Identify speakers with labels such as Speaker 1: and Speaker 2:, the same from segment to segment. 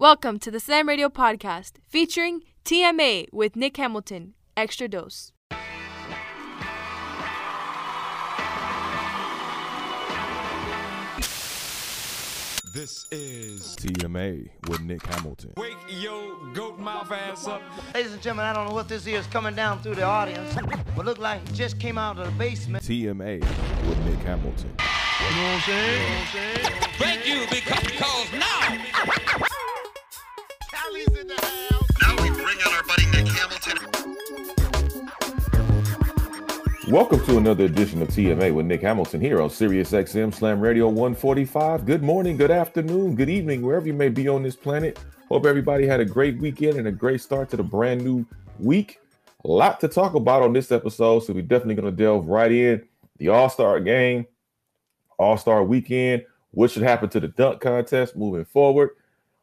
Speaker 1: Welcome to the Slam Radio Podcast featuring TMA with Nick Hamilton. Extra dose.
Speaker 2: This is
Speaker 3: TMA with Nick Hamilton.
Speaker 2: Wake Yo Goat Mouth Ass Up.
Speaker 4: Ladies and gentlemen, I don't know what this is coming down through the audience, but look like it just came out of the basement.
Speaker 3: TMA with Nick Hamilton.
Speaker 5: You know what I'm Thank you because, because now
Speaker 6: Now we bring out our buddy Nick Hamilton.
Speaker 3: Welcome to another edition of TMA with Nick Hamilton here on Sirius XM Slam Radio 145. Good morning, good afternoon, good evening, wherever you may be on this planet. Hope everybody had a great weekend and a great start to the brand new week. A lot to talk about on this episode, so we're definitely going to delve right in. The All Star game, All Star weekend, what should happen to the dunk contest moving forward.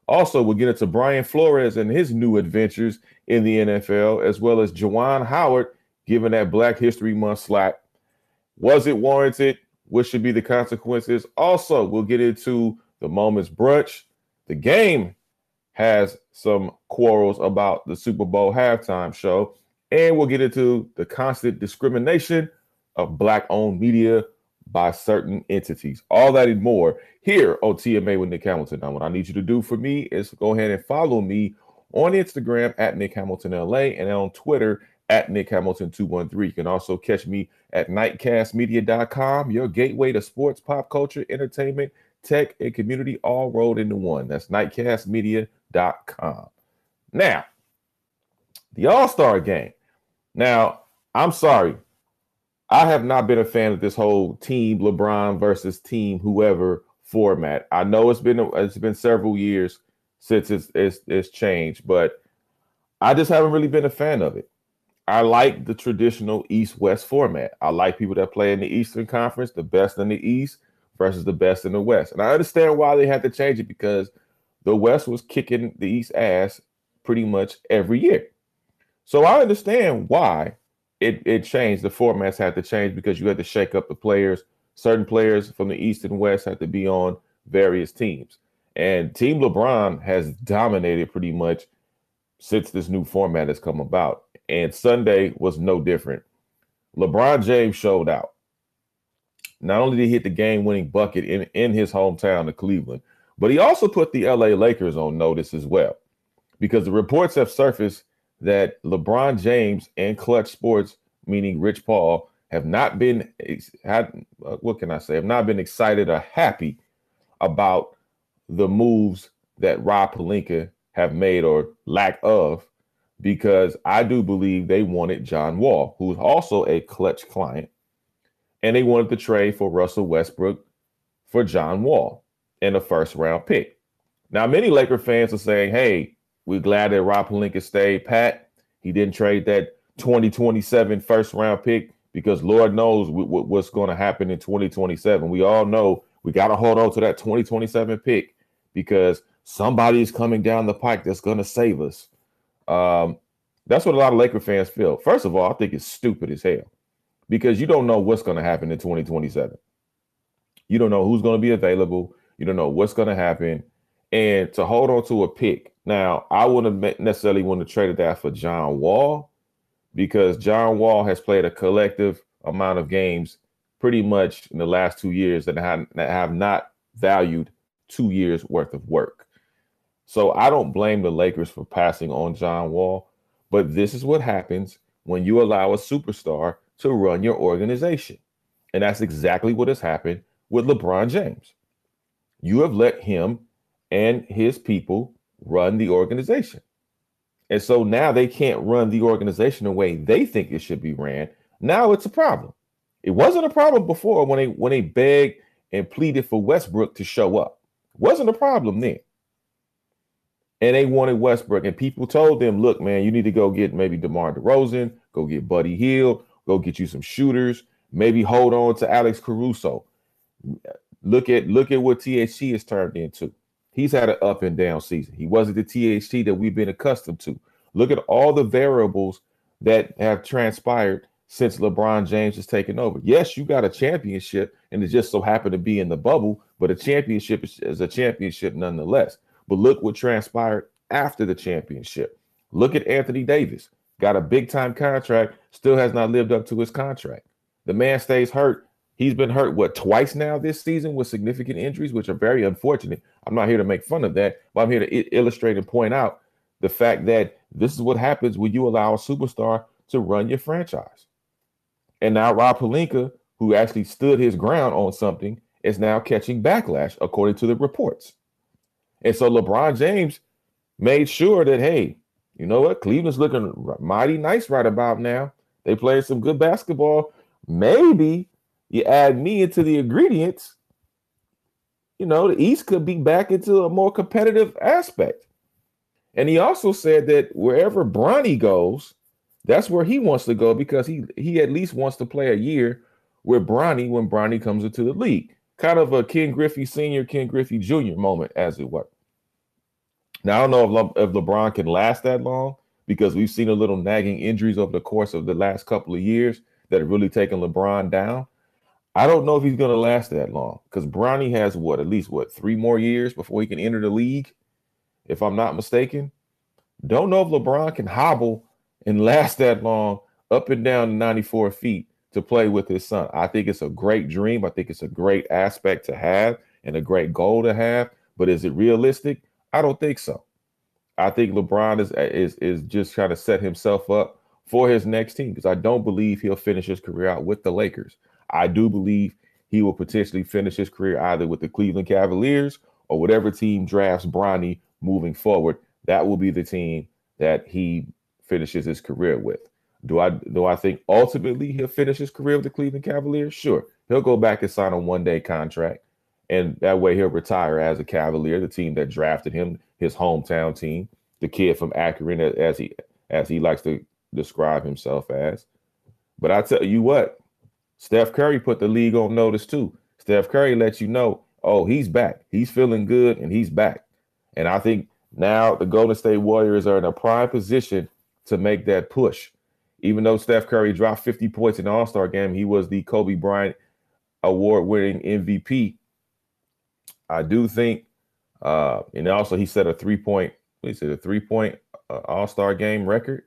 Speaker 3: Also, we'll get into Brian Flores and his new adventures in the NFL, as well as Juwan Howard given that Black History Month slack. Was it warranted? What should be the consequences? Also, we'll get into the Moments Brunch. The game has some quarrels about the Super Bowl halftime show, and we'll get into the constant discrimination of Black owned media by certain entities. All that and more here on TMA with Nick Hamilton. Now, what I need you to do for me is go ahead and follow me on Instagram at Nick Hamilton LA and on Twitter at Nick Hamilton 213. You can also catch me at nightcastmedia.com, your gateway to sports, pop culture, entertainment, tech, and community all rolled into one. That's nightcastmedia.com. Now, the All Star game. Now, I'm sorry. I have not been a fan of this whole team LeBron versus team whoever format. I know it's been it's been several years since it's it's, it's changed, but I just haven't really been a fan of it. I like the traditional East West format. I like people that play in the Eastern Conference, the best in the East versus the best in the West. And I understand why they had to change it because the West was kicking the East ass pretty much every year. So I understand why it, it changed. The formats had to change because you had to shake up the players. Certain players from the East and West had to be on various teams. And Team LeBron has dominated pretty much since this new format has come about. And Sunday was no different. LeBron James showed out. Not only did he hit the game winning bucket in, in his hometown of Cleveland, but he also put the LA Lakers on notice as well. Because the reports have surfaced that LeBron James and Clutch Sports, meaning Rich Paul, have not been had uh, what can I say? Have not been excited or happy about the moves that Rob Pelinka have made or lack of, because I do believe they wanted John Wall, who is also a Clutch client, and they wanted to trade for Russell Westbrook for John Wall and a first round pick. Now, many Laker fans are saying, "Hey, we're glad that Rob Pelinka stayed pat. He didn't trade that 2027 first round pick because Lord knows what's going to happen in 2027. We all know we got to hold on to that 2027 pick because somebody is coming down the pike that's going to save us. Um, that's what a lot of Laker fans feel. First of all, I think it's stupid as hell because you don't know what's going to happen in 2027. You don't know who's going to be available. You don't know what's going to happen. And to hold on to a pick. Now, I wouldn't necessarily want to trade that for John Wall because John Wall has played a collective amount of games pretty much in the last two years that have, that have not valued two years worth of work. So I don't blame the Lakers for passing on John Wall, but this is what happens when you allow a superstar to run your organization. And that's exactly what has happened with LeBron James. You have let him and his people run the organization. And so now they can't run the organization the way they think it should be ran. Now it's a problem. It wasn't a problem before when they when they begged and pleaded for Westbrook to show up. It wasn't a problem then. And they wanted Westbrook, and people told them, "Look, man, you need to go get maybe DeMar DeRozan, go get Buddy Hield, go get you some shooters, maybe hold on to Alex Caruso. Look at look at what THT has turned into. He's had an up and down season. He wasn't the THT that we've been accustomed to. Look at all the variables that have transpired since LeBron James has taken over. Yes, you got a championship, and it just so happened to be in the bubble, but a championship is, a championship nonetheless. But look what transpired after the championship. Look at Anthony Davis. Got a big time contract, still has not lived up to his contract. The man stays hurt. He's been hurt, what, twice now this season with significant injuries, which are very unfortunate. I'm not here to make fun of that, but I'm here to I- illustrate and point out the fact that this is what happens when you allow a superstar to run your franchise. And now Rob Pelinka, who actually stood his ground on something, is now catching backlash, according to the reports. And so LeBron James made sure that, hey, you know what? Cleveland's looking mighty nice right about now. They playing some good basketball. Maybe you add me into the ingredients. You know, the East could be back into a more competitive aspect. And he also said that wherever Bronny goes, that's where he wants to go because he he at least wants to play a year with Bronny when Bronny comes into the league. Kind of a Ken Griffey Sr., Ken Griffey Jr. moment, as it were. Now I don't know if, Le- if LeBron can last that long because we've seen a little nagging injuries over the course of the last couple of years that have really taken LeBron down. I don't know if he's going to last that long because Bronny has what at least what three more years before he can enter the league, if I'm not mistaken. Don't know if LeBron can hobble and last that long up and down 94 feet to play with his son. I think it's a great dream. I think it's a great aspect to have and a great goal to have. But is it realistic? I don't think so. I think LeBron is is is just trying to set himself up for his next team because I don't believe he'll finish his career out with the Lakers. I do believe he will potentially finish his career either with the Cleveland Cavaliers or whatever team drafts Bronny moving forward. That will be the team that he finishes his career with. Do I do I think ultimately he'll finish his career with the Cleveland Cavaliers? Sure. He'll go back and sign a one-day contract. And that way he'll retire as a Cavalier, the team that drafted him, his hometown team, the kid from Akron, as he as he likes to describe himself as. But I tell you what, Steph Curry put the league on notice too. Steph Curry lets you know, oh, he's back. He's feeling good and he's back. And I think now the Golden State Warriors are in a prime position to make that push. Even though Steph Curry dropped 50 points in the All-Star game, he was the Kobe Bryant award-winning MVP. I do think uh and also he set a three-point, he said a three-point uh, All-Star game record.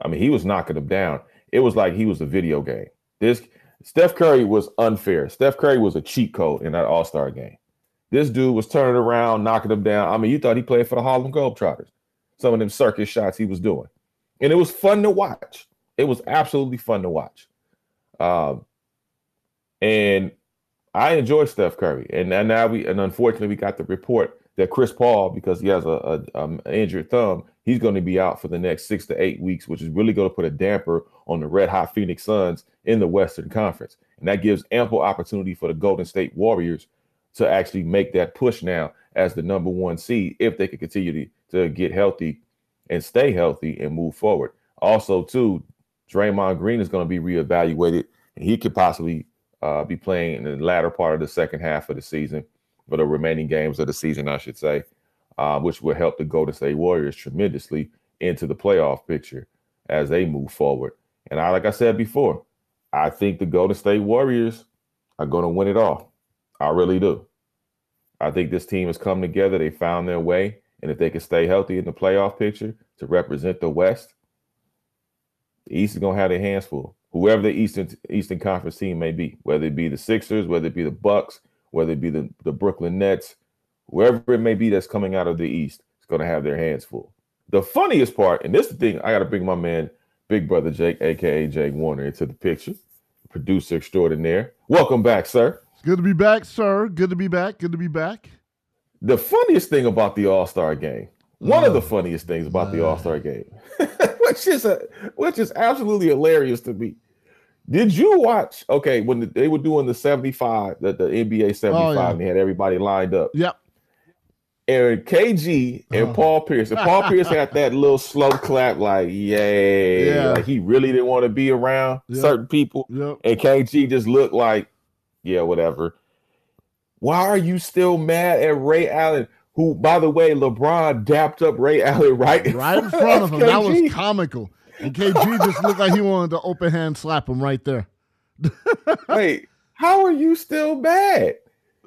Speaker 3: I mean, he was knocking them down. It was like he was a video game. This Steph Curry was unfair. Steph Curry was a cheat code in that All Star game. This dude was turning around, knocking them down. I mean, you thought he played for the Harlem Globetrotters. Some of them circus shots he was doing, and it was fun to watch. It was absolutely fun to watch. Um, and I enjoy Steph Curry, and, and now we and unfortunately we got the report that Chris Paul, because he has a, a um, injured thumb, he's going to be out for the next six to eight weeks, which is really going to put a damper on the red hot Phoenix Suns in the Western Conference. And that gives ample opportunity for the Golden State Warriors to actually make that push now as the number one seed if they can continue to, to get healthy and stay healthy and move forward. Also, too, Draymond Green is going to be reevaluated, and he could possibly uh, be playing in the latter part of the second half of the season, or the remaining games of the season, I should say, uh, which will help the Golden State Warriors tremendously into the playoff picture as they move forward. And I, like I said before, I think the Golden State Warriors are going to win it all. I really do. I think this team has come together. They found their way. And if they can stay healthy in the playoff picture to represent the West, the East is going to have their hands full. Whoever the Eastern Eastern Conference team may be, whether it be the Sixers, whether it be the Bucks, whether it be the, the Brooklyn Nets, whoever it may be that's coming out of the East is going to have their hands full. The funniest part, and this is the thing, I got to bring my man, Big Brother Jake, aka Jake Warner, into the picture, producer extraordinaire. Welcome back, sir.
Speaker 7: Good to be back, sir. Good to be back. Good to be back.
Speaker 3: The funniest thing about the All Star game, one of the mm. funniest things about the mm. All Star game, which is a, which is absolutely hilarious to me. Did you watch? Okay, when the, they were doing the seventy-five, the, the NBA seventy-five,
Speaker 7: yeah.
Speaker 3: and they had everybody lined up.
Speaker 7: Yep.
Speaker 3: And KG and
Speaker 7: Uh-huh.
Speaker 3: Paul Pierce, and Paul Pierce had that little slow clap, like yay,
Speaker 7: Yeah.
Speaker 3: like he really didn't want to be around
Speaker 7: Yep.
Speaker 3: certain people.
Speaker 7: Yep.
Speaker 3: And KG just looked like, yeah, whatever. Why are you still mad at Ray Allen? Who, by the way, LeBron dapped up Ray Allen right in
Speaker 7: Right in front of him. That was comical. And KG just looked like he wanted to open hand slap him right there.
Speaker 3: Wait, how are you still mad?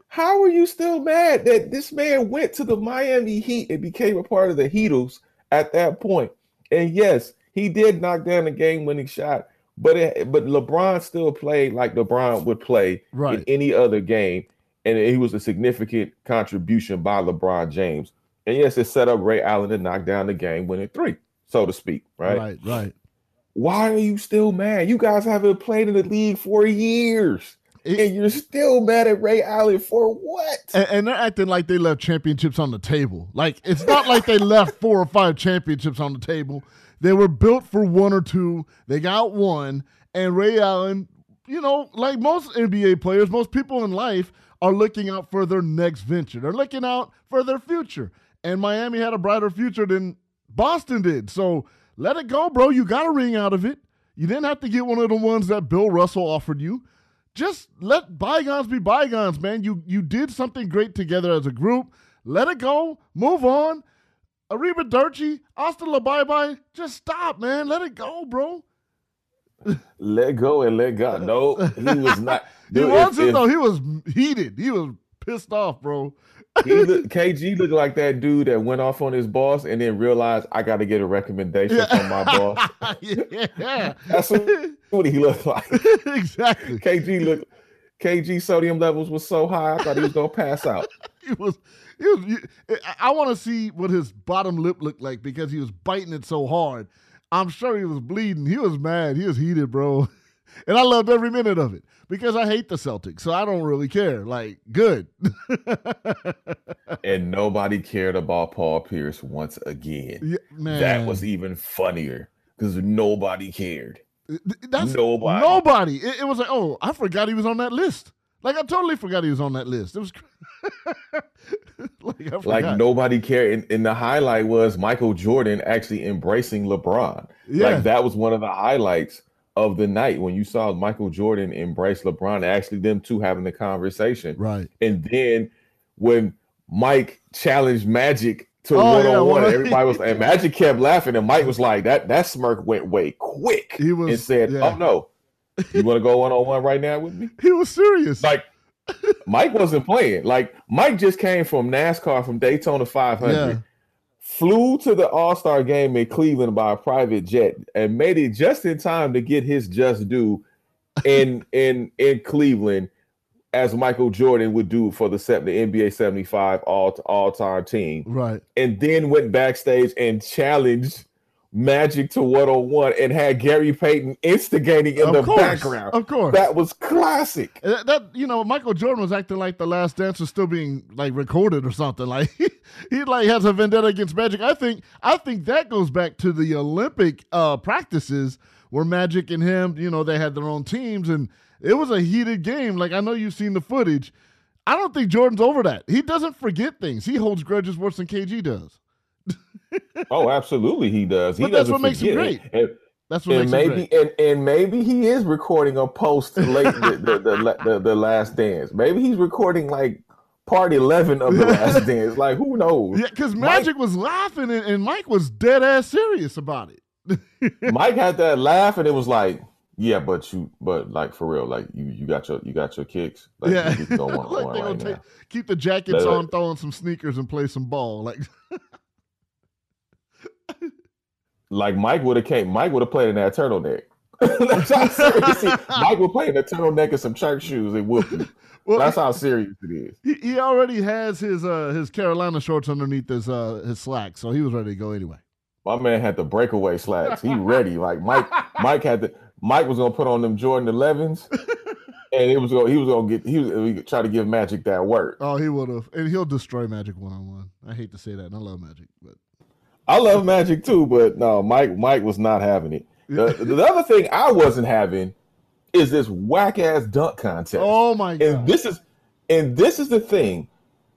Speaker 3: how are you still mad that this man went to the Miami Heat and became a part of the Heatles at that point? And yes, he did knock down a game-winning shot, but it, but LeBron still played like LeBron would play
Speaker 7: Right.
Speaker 3: in any other game, and he was a significant contribution by LeBron James. And yes, it set up Ray Allen to knock down the game-winning three, so to speak. Right?
Speaker 7: Right, right.
Speaker 3: Why are you still mad? You guys haven't played in the league for years,
Speaker 7: It-
Speaker 3: and you're still mad at Ray Allen for what?
Speaker 7: And, and they're acting like they left championships on the table. Like it's not like they left four or five championships on the table. They were built for one or two. They got one. And Ray Allen, you know, like most NBA players, most people in life are looking out for their next venture. They're looking out for their future. And Miami had a brighter future than Boston did. So let it go, bro. You got a ring out of it. You didn't have to get one of the ones that Bill Russell offered you just let bygones be bygones, man. You you did something great together as a group. Let it go. Move on. Ariba Durchi, hasta la bye bye. Just stop, man. Let it go, bro.
Speaker 3: Let go and let God. No, he was not.
Speaker 7: He
Speaker 3: Dude, if-
Speaker 7: wasn't
Speaker 3: if
Speaker 7: though. He was heated. He was pissed off, bro.
Speaker 3: He look, KG looked like that dude that went off on his boss and then realized I got to get a recommendation from my boss.
Speaker 7: yeah,
Speaker 3: That's what, he looked like.
Speaker 7: exactly.
Speaker 3: KG looked. KG sodium levels was so high, I thought he was gonna pass out.
Speaker 7: He was. He was. I want to see what his bottom lip looked like because he was biting it so hard. I'm sure he was bleeding. He was mad. He was heated, bro. And I loved every minute of it because I hate the Celtics, so I don't really care. Like, good.
Speaker 3: And nobody cared about Paul Pierce once again.
Speaker 7: Yeah,
Speaker 3: That was even funnier because nobody cared.
Speaker 7: Th- that's
Speaker 3: nobody.
Speaker 7: Nobody. It, it was like, oh, I forgot he was on that list. Like I totally forgot he was on that list. It was like I.
Speaker 3: Like nobody cared. And, and the highlight was Michael Jordan actually embracing LeBron.
Speaker 7: Yeah.
Speaker 3: Like that was one of the highlights of the night when you saw Michael Jordan embrace LeBron. Actually, them two having the conversation.
Speaker 7: Right.
Speaker 3: And then when Mike challenged Magic to
Speaker 7: Oh,
Speaker 3: one on one, everybody was and Magic kept laughing, and Mike was like, "That that smirk went way quick."
Speaker 7: He was-
Speaker 3: and said, oh,
Speaker 7: yeah.
Speaker 3: "Oh no, you want to go one on one right now with me?"
Speaker 7: He was serious.
Speaker 3: Like Mike wasn't playing. Like Mike just came from NASCAR from Daytona 500,
Speaker 7: Yeah.
Speaker 3: Flew to the All Star game in Cleveland by a private jet, and made it just in time to get his just due in in in Cleveland, as Michael Jordan would do for the set the NBA 75 all all time team,
Speaker 7: right.
Speaker 3: and then went backstage and challenged. Magic to one on one and had Gary Payton instigating in
Speaker 7: Of
Speaker 3: the
Speaker 7: course,
Speaker 3: background.
Speaker 7: of course.
Speaker 3: That was classic.
Speaker 7: That, that, you know, Michael Jordan was acting like the Last Dance was still being like recorded or something. Like he, like has a vendetta against Magic. I think I think that goes back to the Olympic uh, practices where Magic and him, you know, they had their own teams and it was a heated game. Like I know you've seen the footage. I don't think Jordan's over that. He doesn't forget things. He holds grudges worse than KG does.
Speaker 3: Oh, absolutely, he does. He
Speaker 7: But that's what makes him great.
Speaker 3: And,
Speaker 7: That's what
Speaker 3: and
Speaker 7: makes him
Speaker 3: maybe
Speaker 7: great.
Speaker 3: and, and maybe he is recording a post late the, the, the, the, the, last dance. Maybe he's recording like part eleven of the last dance. Like who knows?
Speaker 7: Yeah, because
Speaker 3: Mike-
Speaker 7: Magic was laughing and, and Mike was dead ass serious about it.
Speaker 3: Mike had that laugh, and it was like, yeah, but you, but like for real, like you, you got your, you got your kicks. Like,
Speaker 7: yeah,
Speaker 3: you can go one on
Speaker 7: like they
Speaker 3: right
Speaker 7: gonna take, keep the jackets
Speaker 3: Let-
Speaker 7: on, throwing some sneakers and play some ball. Like,
Speaker 3: Like Mike would have came. Mike would have played in that turtleneck. That's how serious he, Mike would play in a turtleneck and some church shoes and whoop you.
Speaker 7: well,
Speaker 3: That's how serious it is.
Speaker 7: he, he already has his uh his Carolina shorts underneath his uh his slacks, so he was ready to go anyway.
Speaker 3: My man had the breakaway slacks. He ready. Like Mike, Mike had the Mike was gonna put on them Jordan 11s, and it was gonna he was gonna get he was was try to give Magic that work.
Speaker 7: Oh, he would have, and he'll destroy Magic one on one. I hate to say that, and I love Magic, but
Speaker 3: I love Magic too, but no, Mike Mike was not having it. The, the other thing I wasn't having is this whack ass dunk contest.
Speaker 7: oh my
Speaker 3: and
Speaker 7: god,
Speaker 3: this is and this is the thing.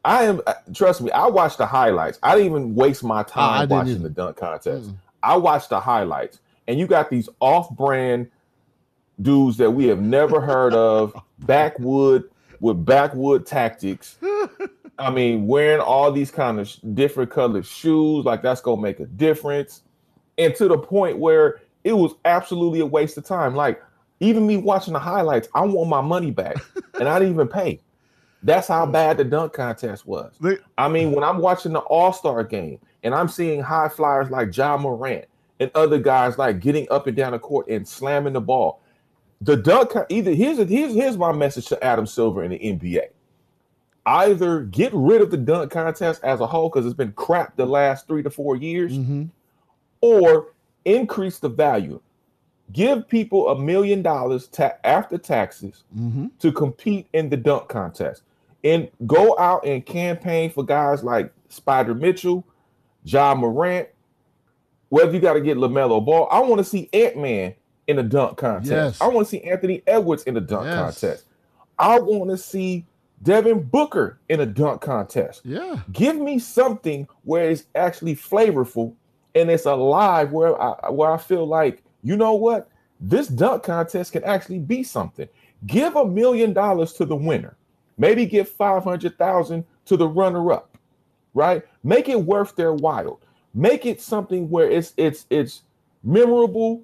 Speaker 3: I am trust me. I watched the highlights. I didn't even waste my
Speaker 7: oh,
Speaker 3: time
Speaker 7: didn't
Speaker 3: watching
Speaker 7: either.
Speaker 3: the dunk contest.
Speaker 7: Mm-mm.
Speaker 3: I watched the highlights, and you got these off-brand dudes that we have never heard of, backwood with backwood tactics. I mean, wearing all these kind of sh- different colored shoes, like that's gonna make a difference. And to the point where it was absolutely a waste of time. Like even me watching the highlights, I want my money back, and I didn't even pay. That's how bad the dunk contest was. I mean, when I'm watching the All Star game and I'm seeing high flyers like Ja Morant and other guys like getting up and down the court and slamming the ball, the dunk either here's here's here's my message to Adam Silver in the NBA. Either get rid of the dunk contest as a whole because it's been crap the last three to four years,
Speaker 7: Mhm.
Speaker 3: or increase the value. Give people a million dollars ta- after taxes
Speaker 7: Mhm.
Speaker 3: to compete in the dunk contest and go out and campaign for guys like Spida Mitchell, Ja Morant. Whether you got to get LaMelo Ball, I want to see Ant Man in a dunk contest.
Speaker 7: Yes.
Speaker 3: I want to see Anthony Edwards in a dunk
Speaker 7: Yes.
Speaker 3: contest. I want to see Devin Booker in a dunk contest.
Speaker 7: Yeah.
Speaker 3: Give me something where it's actually flavorful and it's alive where I where I feel like, you know what? This dunk contest can actually be something. Give a million dollars to the winner. Maybe give 500,000 to the runner up. Right? Make it worth their while. Make it something where it's it's it's memorable,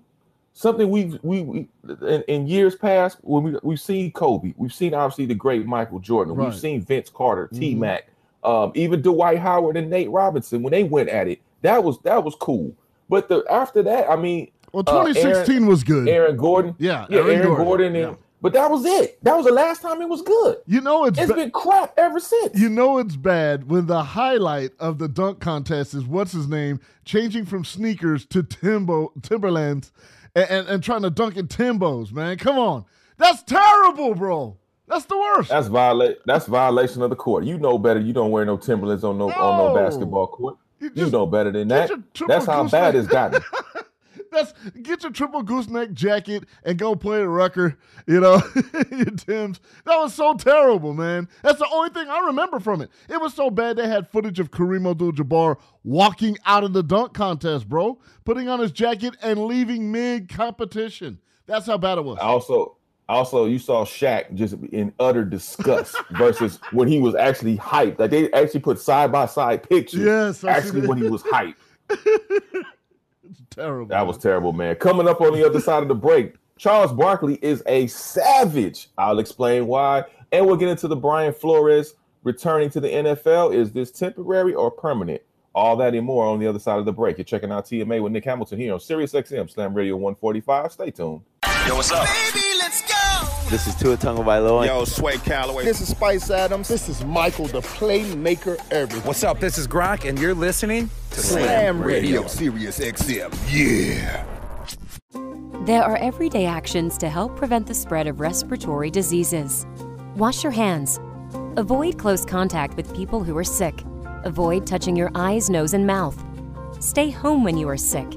Speaker 3: something we've we, we in, in years past when we we've seen Kobe, we've seen obviously the great Michael Jordan,
Speaker 7: Right.
Speaker 3: we've seen Vince Carter, T
Speaker 7: Mhm.
Speaker 3: Mac, um, even Dwight Howard and Nate Robinson when they went at it. That was that was cool. But the after that, I mean,
Speaker 7: Well,
Speaker 3: Uh,
Speaker 7: 2016 was good.
Speaker 3: Aaron Gordon,
Speaker 7: Yeah,
Speaker 3: yeah,
Speaker 7: Aaron
Speaker 3: Aaron,
Speaker 7: Gordon,
Speaker 3: Gordon, and
Speaker 7: yeah.
Speaker 3: but that was it. That was the last time it was good.
Speaker 7: You know it's
Speaker 3: It's
Speaker 7: ba-
Speaker 3: been crap ever since.
Speaker 7: You know it's bad when the highlight of the dunk contest is what's his name changing from sneakers to Timbo Timberlands and, and, and trying to dunk in Timbos, man. Come on. That's terrible, bro. That's the worst.
Speaker 3: That's violate. That's violation of the court. You know better. You don't wear no Timberlands on no on no
Speaker 7: No.
Speaker 3: basketball court.
Speaker 7: You
Speaker 3: You know better than that. That's how bad it's gotten.
Speaker 7: That's get your triple gooseneck jacket and go play at Rucker, you know, Tim's. That was so terrible, man. That's the only thing I remember from it. It was so bad they had footage of Kareem Abdul-Jabbar walking out of the dunk contest, bro, putting on his jacket and leaving mid-competition. That's how bad it was.
Speaker 3: Also, also you saw Shaq just in utter disgust versus when he was actually hyped. Like they actually put side by side pictures.
Speaker 7: Yes, I
Speaker 3: actually when he was hyped.
Speaker 7: It's terrible.
Speaker 3: That was terrible, man. Coming up on the other side of the break, Charles Barkley is a savage. I'll explain why. And we'll get into the Brian Flores returning to the NFL. Is this temporary or permanent? All that and more on the other side of the break. You're checking out TMA with Nick Hamilton here on Sirius XM Slam Radio 145. Stay tuned.
Speaker 6: Yo, what's up?
Speaker 8: This is Tua Tagovailoa.
Speaker 6: Yo, Sway Calloway.
Speaker 9: This is Spice Adams. This is Michael, the playmaker everything.
Speaker 10: What's up? This is Gronk, and you're listening to
Speaker 9: Slam Radio, Sirius XM. Yeah.
Speaker 11: There are everyday actions to help prevent the spread of respiratory diseases. Wash your hands. Avoid close contact with people who are sick. Avoid touching your eyes, nose, and mouth. Stay home when you are sick.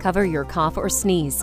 Speaker 11: Cover your cough or sneeze.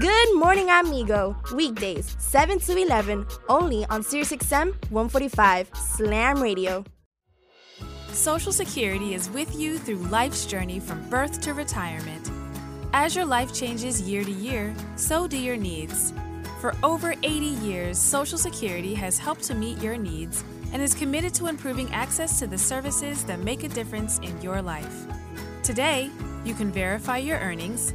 Speaker 12: Good morning, amigo. Weekdays, 7 to 11, only on SiriusXM 145 Slam Radio.
Speaker 1: Social Security is with you through life's journey from birth to retirement. As your life changes year to year, so do your needs. For over 80 years, Social Security has helped to meet your needs and is committed to improving access to the services that make a difference in your life. Today, you can verify your earnings,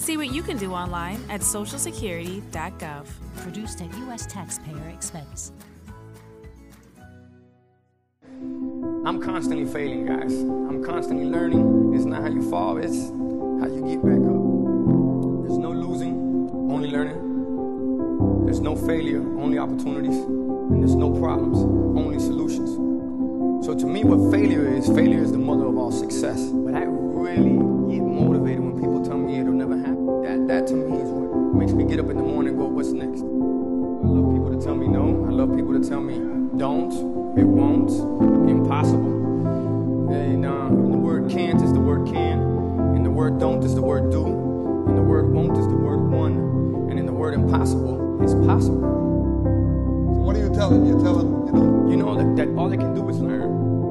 Speaker 1: See what you can do online at socialsecurity.gov.
Speaker 13: Produced at U.S. taxpayer expense.
Speaker 14: I'm constantly failing, guys. I'm constantly learning. It's not how you fall, it's how you get back up. There's no losing, only learning. There's no failure, only opportunities. And there's no problems, only solutions. So to me, what failure is, failure is the mother of all success. But I really get motivated when people tell me it'll never happen. That, that to me is what makes me get up in the morning and go, what's next? I love people to tell me no. I love people to tell me don't, it won't, impossible. And, uh, and the word can't is the word can, and the word don't is the word do, and the word won't is the word one, and in the word impossible is possible. So what are you telling? You're telling you know, you know that, that all they can do is learn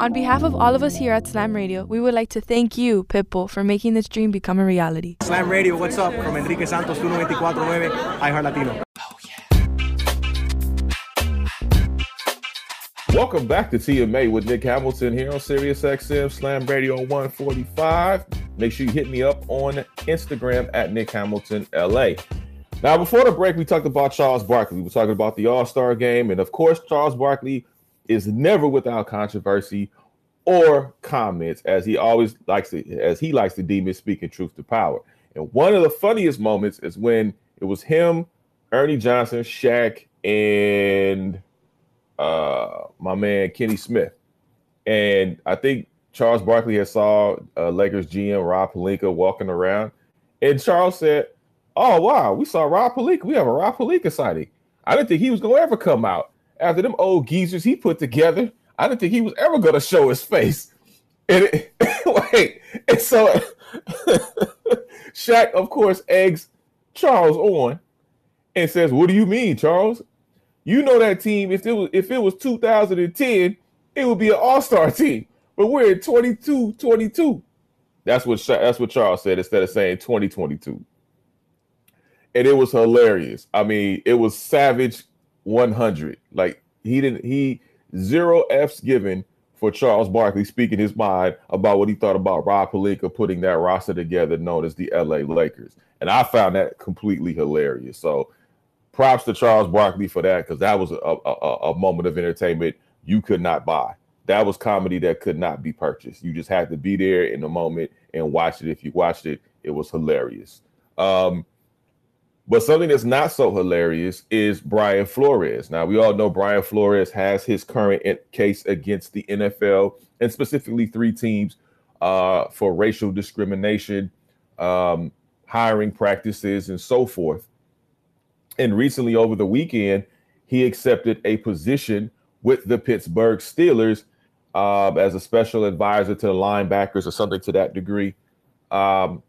Speaker 15: On behalf of all of us here at Slam Radio, we would like to thank you, Pitbull, for making this dream become a reality.
Speaker 16: Slam Radio, what's up? From Enrique Santos, 1249, iHeart Latino.
Speaker 3: Welcome back to TMA with Nick Hamilton here on Sirius XM Slam Radio 145. Make sure you hit me up on Instagram at Nick Hamilton LA. Now, before the break, we talked about Charles Barkley. We were talking about the All Star game. And of course, Charles Barkley is never without controversy or comments, as he always likes to, as he likes to deem it, speaking truth to power. And one of the funniest moments is when it was him, Ernie Johnson, Shaq, and uh, my man Kenny Smith. And I think Charles Barkley had saw uh, Lakers GM Rob Pelinka walking around, and Charles said, "Oh wow, we saw Rob Pelinka. We have a Rob Pelinka sighting. I didn't think he was gonna ever come out after them old geezers he put together. I didn't think he was ever gonna show his face." And it, wait, and so Shaq, of course, eggs Charles on and says, "What do you mean, Charles? You know that team. If it was if it was 2010, it would be an All Star team. But we're in 22, 22. That's what that's what Charles said instead of saying 2022. And it was hilarious. I mean, it was savage 100. Like he didn't he zero f's given for Charles Barkley speaking his mind about what he thought about Rob Pelinka putting that roster together known as the LA Lakers. And I found that completely hilarious. So props to Charles Barkley for that because that was a, a, a, moment of entertainment you could not buy. That was comedy that could not be purchased. You just had to be there in the moment and watch it. If you watched it, it was hilarious. Um, but something that's not so hilarious is Brian Flores. Now, we all know Brian Flores has his current case against the NFL and specifically three teams uh, for racial discrimination, um, hiring practices, and so forth. And recently, over the weekend, he accepted a position with the Pittsburgh Steelers uh, as a special advisor to the linebackers or something to that degree. Um,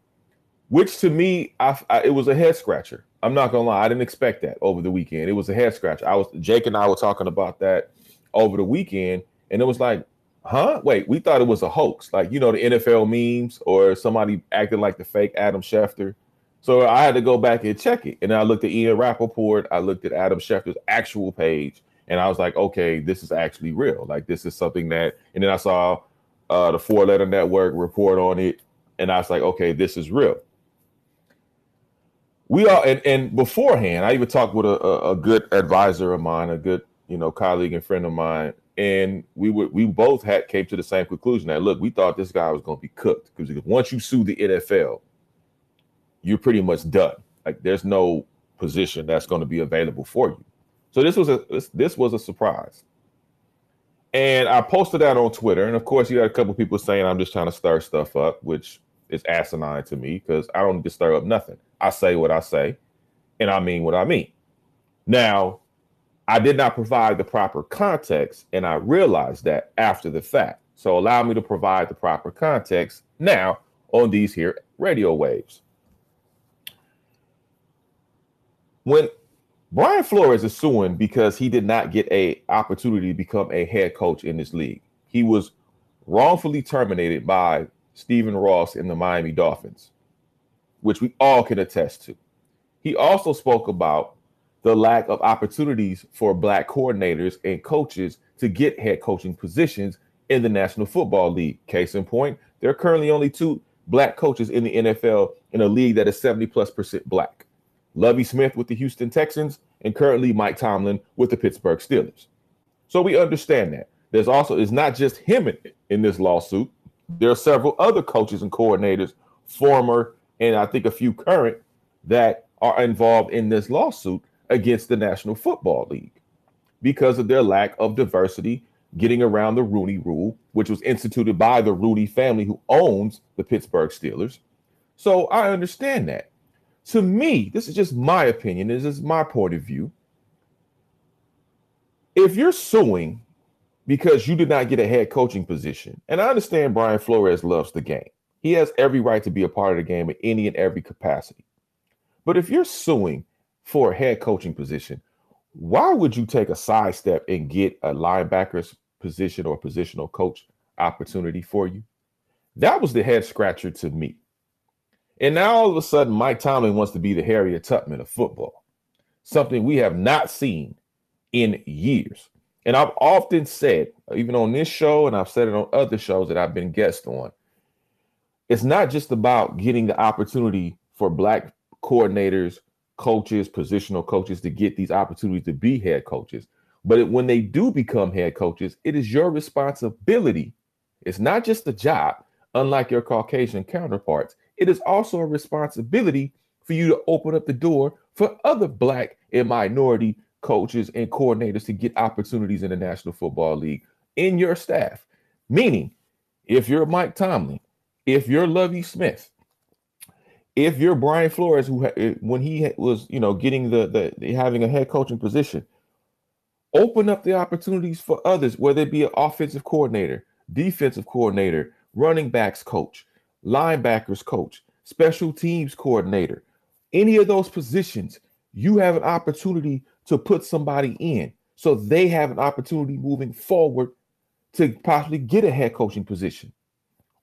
Speaker 3: which to me, I, I, it was a head scratcher. I'm not gonna lie, I didn't expect that over the weekend. It was a head scratch. I was Jake and I were talking about that over the weekend, and it was like, huh? Wait, we thought it was a hoax, like you know the NFL memes or somebody acting like the fake Adam Schefter. So I had to go back and check it. And I looked at Ian Rapoport, I looked at Adam Schefter's actual page, and I was like, okay, this is actually real. Like this is something that, and then I saw uh, the Four Letter Network report on it, and I was like, okay, this is real. We are, and, and beforehand, I even talked with a, a, good advisor of mine, a good you know colleague and friend of mine, and we would we both had came to the same conclusion that look, we thought this guy was going to be cooked because once you sue the NFL, you're pretty much done. Like there's no position that's going to be available for you. So this was a this, this was a surprise. And I posted that on Twitter, and of course, you had a couple people saying I'm just trying to stir stuff up, which is asinine to me because I don't up nothing. I say what I say, And I mean what I mean. Now, I did not provide the proper context, and I realized that after the fact. So allow me to provide the proper context now on these here radio waves. When Brian Flores is suing because he did not get a opportunity to become a head coach in this league. He was wrongfully terminated by Stephen Ross in the Miami Dolphins, which we all can attest to. He also spoke about the lack of opportunities for black coordinators and coaches to get head coaching positions in the National Football League. Case in point, there are currently only two black coaches in the NFL in a league that is 70 plus percent black. Lovie Smith with the Houston Texans and currently Mike Tomlin with the Pittsburgh Steelers. So we understand that. There's also it's not just him in, in this lawsuit. There are several other coaches and coordinators, former and I think a few current, that are involved in this lawsuit against the National Football League because of their lack of diversity getting around the Rooney Rule, which was instituted by the Rooney family who owns the Pittsburgh Steelers. So I understand that. To me, this is just my opinion, this is my point of view. If you're suing because you did not get a head coaching position, and I understand Brian Flores loves the game, he has every right to be a part of the game in any and every capacity. But if you're suing for a head coaching position, why would you take a sidestep and get a linebacker's position or positional coach opportunity for you? That was the head scratcher to me. And now all of a sudden, Mike Tomlin wants to be the Harriet Tubman of football, something we have not seen in years. And I've often said, even on this show, and I've said it on other shows that I've been guest on, it's not just about getting the opportunity for black coordinators, coaches, positional coaches to get these opportunities to be head coaches. But it, when they do become head coaches, it is your responsibility. It's not just a job, unlike your Caucasian counterparts. It is also a responsibility for you to open up the door for other black and minority coaches and coordinators to get opportunities in the National Football League in your staff. Meaning, if you're Mike Tomlin, if you're Lovie Smith, if you're Brian Flores, who eh, when he was, you know, getting the the having a head coaching position, open up the opportunities for others, whether it be an offensive coordinator, defensive coordinator, running backs coach, linebackers coach, special teams coordinator, any of those positions, you have an opportunity to put somebody in so they have an opportunity moving forward to possibly get a head coaching position.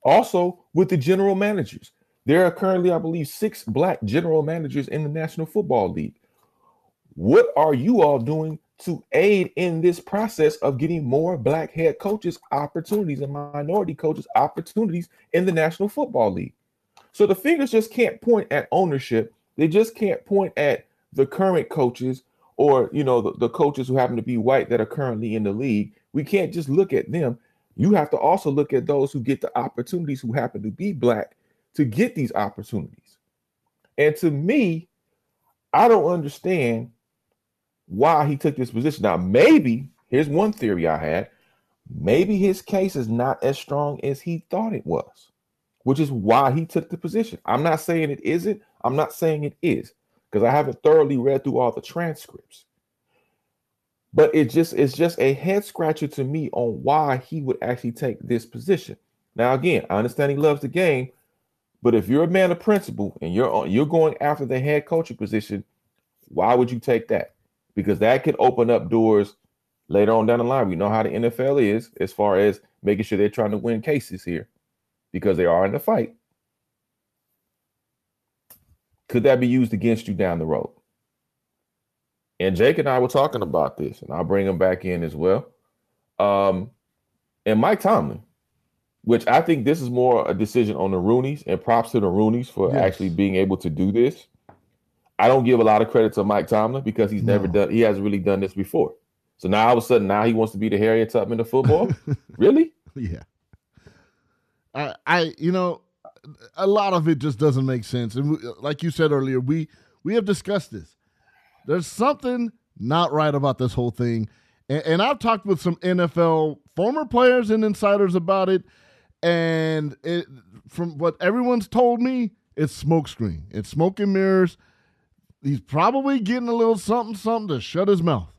Speaker 3: Also, with the general managers, there are currently, I believe, six black general managers in the National Football League. What are you all doing to aid in this process of getting more black head coaches opportunities and minority coaches opportunities in the National Football League? So the fingers just can't point at ownership. They just can't point at the current coaches or you know the, the coaches who happen to be white that are currently in the league. We can't just look at them. You have to also look at those who get the opportunities who happen to be black to get these opportunities. And to me, I don't understand why he took this position. Now, maybe here's one theory I had maybe his case is not as strong as he thought it was, which is why he took the position. I'm not saying it isn't, I'm not saying it is because I haven't thoroughly read through all the transcripts. But it just it's just a head scratcher to me on why he would actually take this position. Now, again, I understand he loves the game, but if you're a man of principle and you're on, you're going after the head coaching position, why would you take that? Because that could open up doors later on down the line. We know how the NFL is as far as making sure they're trying to win cases here because they are in the fight. Could that be used against you down the road? And Jake and I were talking about this, and I'll bring him back in as well. Um, and Mike Tomlin, which I think this is more a decision on the Rooneys, and props to the Rooneys for yes. actually being able to do this. I don't give a lot of credit to Mike Tomlin because he's no. never done, he hasn't really done this before. So now all of a sudden, now he wants to be the Harriet Tubman of football. really?
Speaker 7: Yeah. I, I, you know, a lot of it just doesn't make sense. And we, like you said earlier, we we have discussed this. There's something not right about this whole thing, and, and I've talked with some NFL former players and insiders about it and it, from what everyone's told me, it's smokescreen. It's smoke and mirrors. he's probably getting a little something, something to shut his mouth.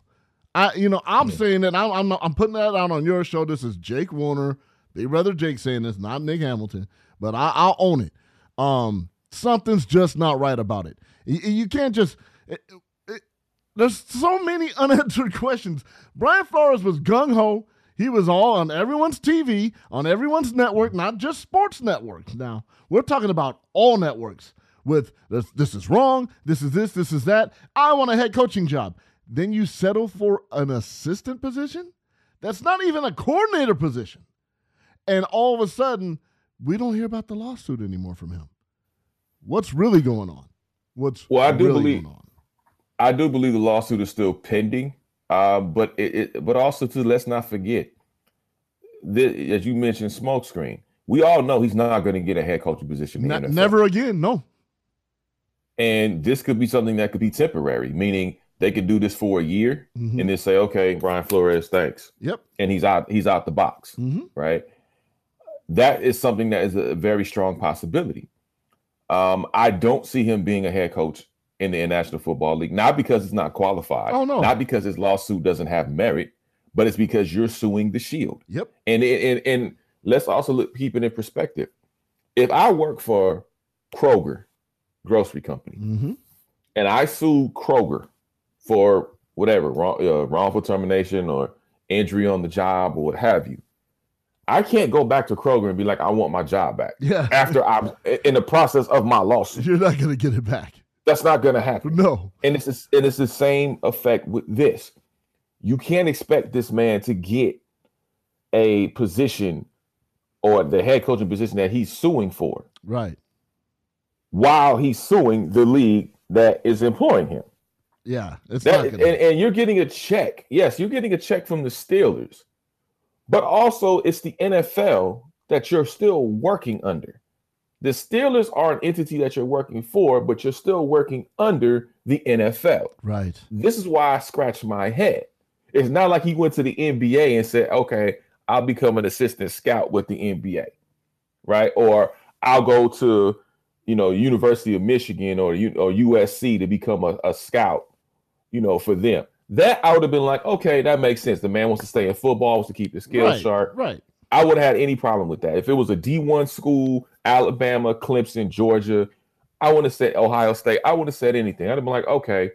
Speaker 7: I, you know, I'm yeah. saying that I'm, I'm, I'm putting that out on your show. This is Jake Warner, Big Brother Jake saying this, not Nick Hamilton, but I, I'll own it. Um, something's just not right about it. You, you can't just. There's so many unanswered questions. Brian Flores was gung ho. He was all on everyone's TV, on everyone's network, not just sports networks. Now, we're talking about all networks with this, this is wrong, this is this, this is that. I want a head coaching job. Then you settle for an assistant position? That's not even a coordinator position. And all of a sudden, we don't hear about the lawsuit anymore from him. What's really going on? What's
Speaker 3: well, I do
Speaker 7: really
Speaker 3: believe going on? I do believe the lawsuit is still pending. Uh, but it, it, but also too, let's not forget, this, as you mentioned, smokescreen. We all know he's not going to get a head coaching position.
Speaker 7: Not, never again, no.
Speaker 3: And this could be something that could be temporary, meaning they could do this for a year mm-hmm. and then say, "Okay, Brian Flores, thanks."
Speaker 7: Yep.
Speaker 3: And he's out. He's out the box,
Speaker 7: mm-hmm.
Speaker 3: right? That is something that is a very strong possibility. Um, I don't see him being a head coach in the International Football League, not because it's not qualified,
Speaker 7: oh, no.
Speaker 3: not because his lawsuit doesn't have merit, but it's because you're suing the Shield.
Speaker 7: Yep.
Speaker 3: And and and let's also look, keep it in perspective. If I work for Kroger grocery company
Speaker 7: mm-hmm.
Speaker 3: and I sue Kroger for whatever wrong, uh, wrongful termination or injury on the job or what have you, I can't go back to Kroger and be like, I want my job back.
Speaker 7: Yeah.
Speaker 3: After I'm in the process of my lawsuit,
Speaker 7: you're not going to get it back.
Speaker 3: That's not going to happen.
Speaker 7: No.
Speaker 3: And it's and it's the same effect with this. You can't expect this man to get a position or the head coaching position that he's suing for.
Speaker 7: Right.
Speaker 3: While he's suing the league that is employing him.
Speaker 7: Yeah. It's
Speaker 3: that,
Speaker 7: gonna...
Speaker 3: and, and you're getting a check. Yes, you're getting a check from the Steelers. But also it's the NFL that you're still working under. The Steelers are an entity that you're working for, but you're still working under the NFL.
Speaker 7: Right.
Speaker 3: This is why I scratch my head. It's not like he went to the NBA and said, okay, I'll become an assistant scout with the NBA, right? Or I'll go to, you know, University of Michigan or, or USC to become a, a scout, you know, for them. That I would have been like, okay, that makes sense. The man wants to stay in football, wants to keep his skills
Speaker 7: right,
Speaker 3: sharp.
Speaker 7: Right.
Speaker 3: I would have had any problem with that. If it was a D1 school, Alabama, Clemson, Georgia, I wouldn't have said Ohio State. I wouldn't have said anything. I'd have been like, okay,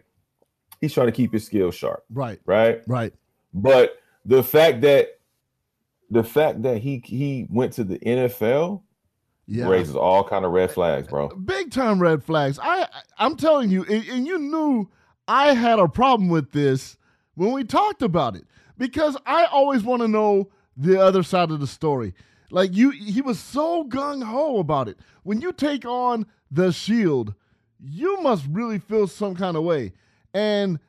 Speaker 3: he's trying to keep his skills sharp.
Speaker 7: Right.
Speaker 3: Right.
Speaker 7: Right.
Speaker 3: But the fact that the fact that he he went to the NFL yeah. raises all kind of red flags, bro.
Speaker 7: Big time red flags. I I'm telling you, and, and you knew I had a problem with this when we talked about it because I always want to know the other side of the story. Like you, he was so gung ho about it. When you take on the Shield, you must really feel some kind of way. And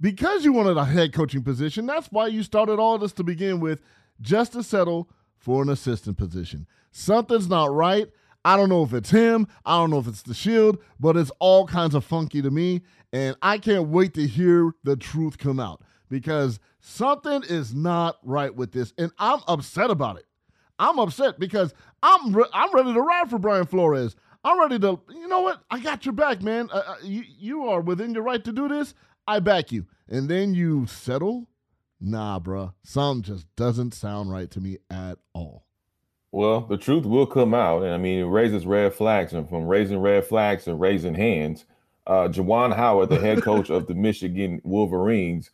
Speaker 7: because you wanted a head coaching position, that's why you started all this to begin with, just to settle for an assistant position. Something's not right. I don't know if it's him. I don't know if it's the Shield, but it's all kinds of funky to me. And I can't wait to hear the truth come out because something is not right with this, and I'm upset about it. I'm upset because I'm re- I'm ready to ride for Brian Flores. I'm ready to. You know what? I got your back, man. Uh, you you are within your right to do this. I back you, and then you settle. Nah, bruh. Something just doesn't sound right to me at all.
Speaker 3: Well, the truth will come out, and I mean, it raises red flags, and from raising red flags and raising hands, uh, Juwan Howard, the head coach of the Michigan Wolverines,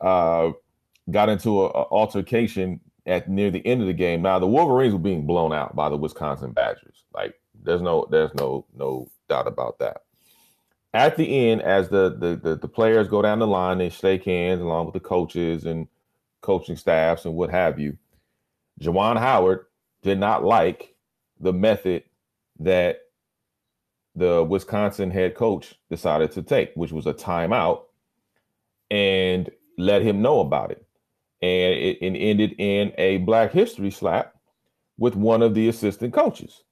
Speaker 3: uh, got into an altercation at near the end of the game. Now the Wolverines were being blown out by the Wisconsin Badgers. Like there's no there's no no doubt about that. At the end, as the the the, the players go down the line, they shake hands along with the coaches and coaching staffs and what have you. Juwan Howard did not like the method that the Wisconsin head coach decided to take, which was a timeout, and let him know about it. And it, it ended in a Black History slap with one of the assistant coaches.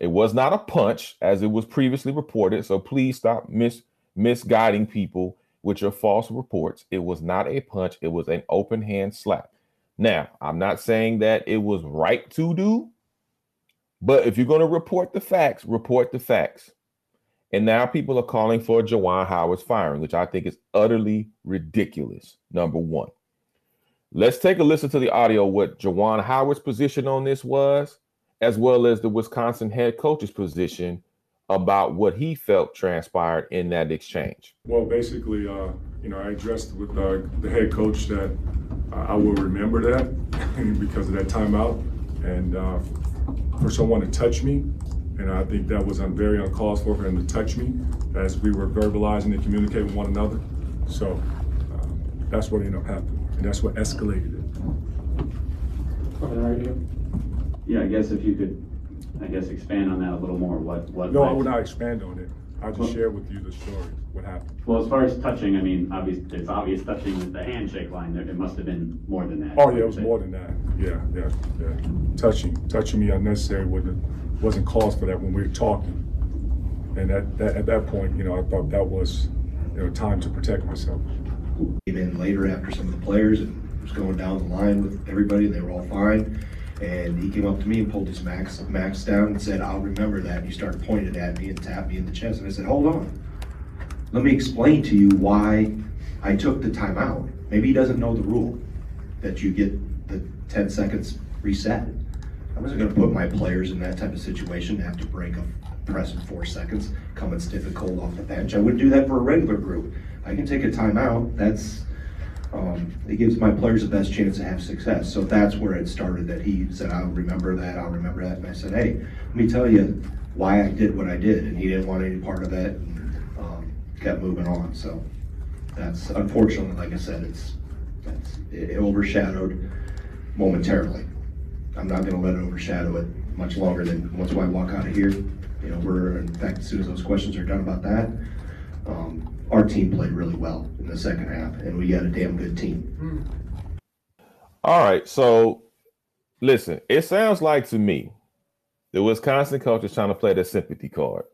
Speaker 3: It was not a punch, as it was previously reported. So please stop mis- misguiding people with your false reports. It was not a punch, it was an open hand slap. Now, I'm not saying that it was right to do, but if you're going to report the facts, report the facts. And now people are calling for Juwan Howard's firing, which I think is utterly ridiculous. Number one. Let's take a listen to the audio what Juwan Howard's position on this was, as well as the Wisconsin head coach's position about what he felt transpired in that exchange.
Speaker 17: Well, basically, uh, you know, I addressed with uh, the head coach that I will remember that because of that timeout, and uh, for someone to touch me, and I think that was very uncalled for for him to touch me as we were verbalizing and communicating with one another. So um, that's what ended up happening, and that's what escalated it.
Speaker 18: Yeah, I guess if you could I guess expand on that a little more. What what?
Speaker 17: No, I would not expand on it. I just share with you the story. What happened?
Speaker 18: Well, as far as touching, I mean, obvious, it's obvious touching with the handshake line. There, it must have been more than that.
Speaker 17: Oh yeah, it was more than that. Yeah, yeah, yeah. Touching, touching me unnecessary wasn't wasn't cause for that when we were talking. And at that at that point, you know, I thought that was you know time to protect myself.
Speaker 19: Came in later after some of the players and was going down the line with everybody, and they were all fine. And he came up to me and pulled his max max down and said, "I'll remember that." And he started pointing at me and tapped me in the chest. And I said, "Hold on, let me explain to you why I took the timeout. Maybe he doesn't know the rule that you get the 10 seconds reset. I wasn't going to put my players in that type of situation have to break a press in four seconds, come and stiff and cold off the bench. I wouldn't do that for a regular group. I can take a timeout. That's um, it gives my players the best chance to have success. So that's where it started. That he said, "I'll remember that. I'll remember that." And I said, "Hey, let me tell you why I did what I did." And he didn't want any part of it. Kept moving on. So that's unfortunately, like I said, it's that's it, overshadowed momentarily. I'm not going to let it overshadow it much longer than once I walk out of here. You know, we're in fact as soon as those questions are done about that. Um, our team played really well in the second half, and we got a damn good team.
Speaker 3: All right, so listen, it sounds like to me the Wisconsin coach is trying to play the sympathy card.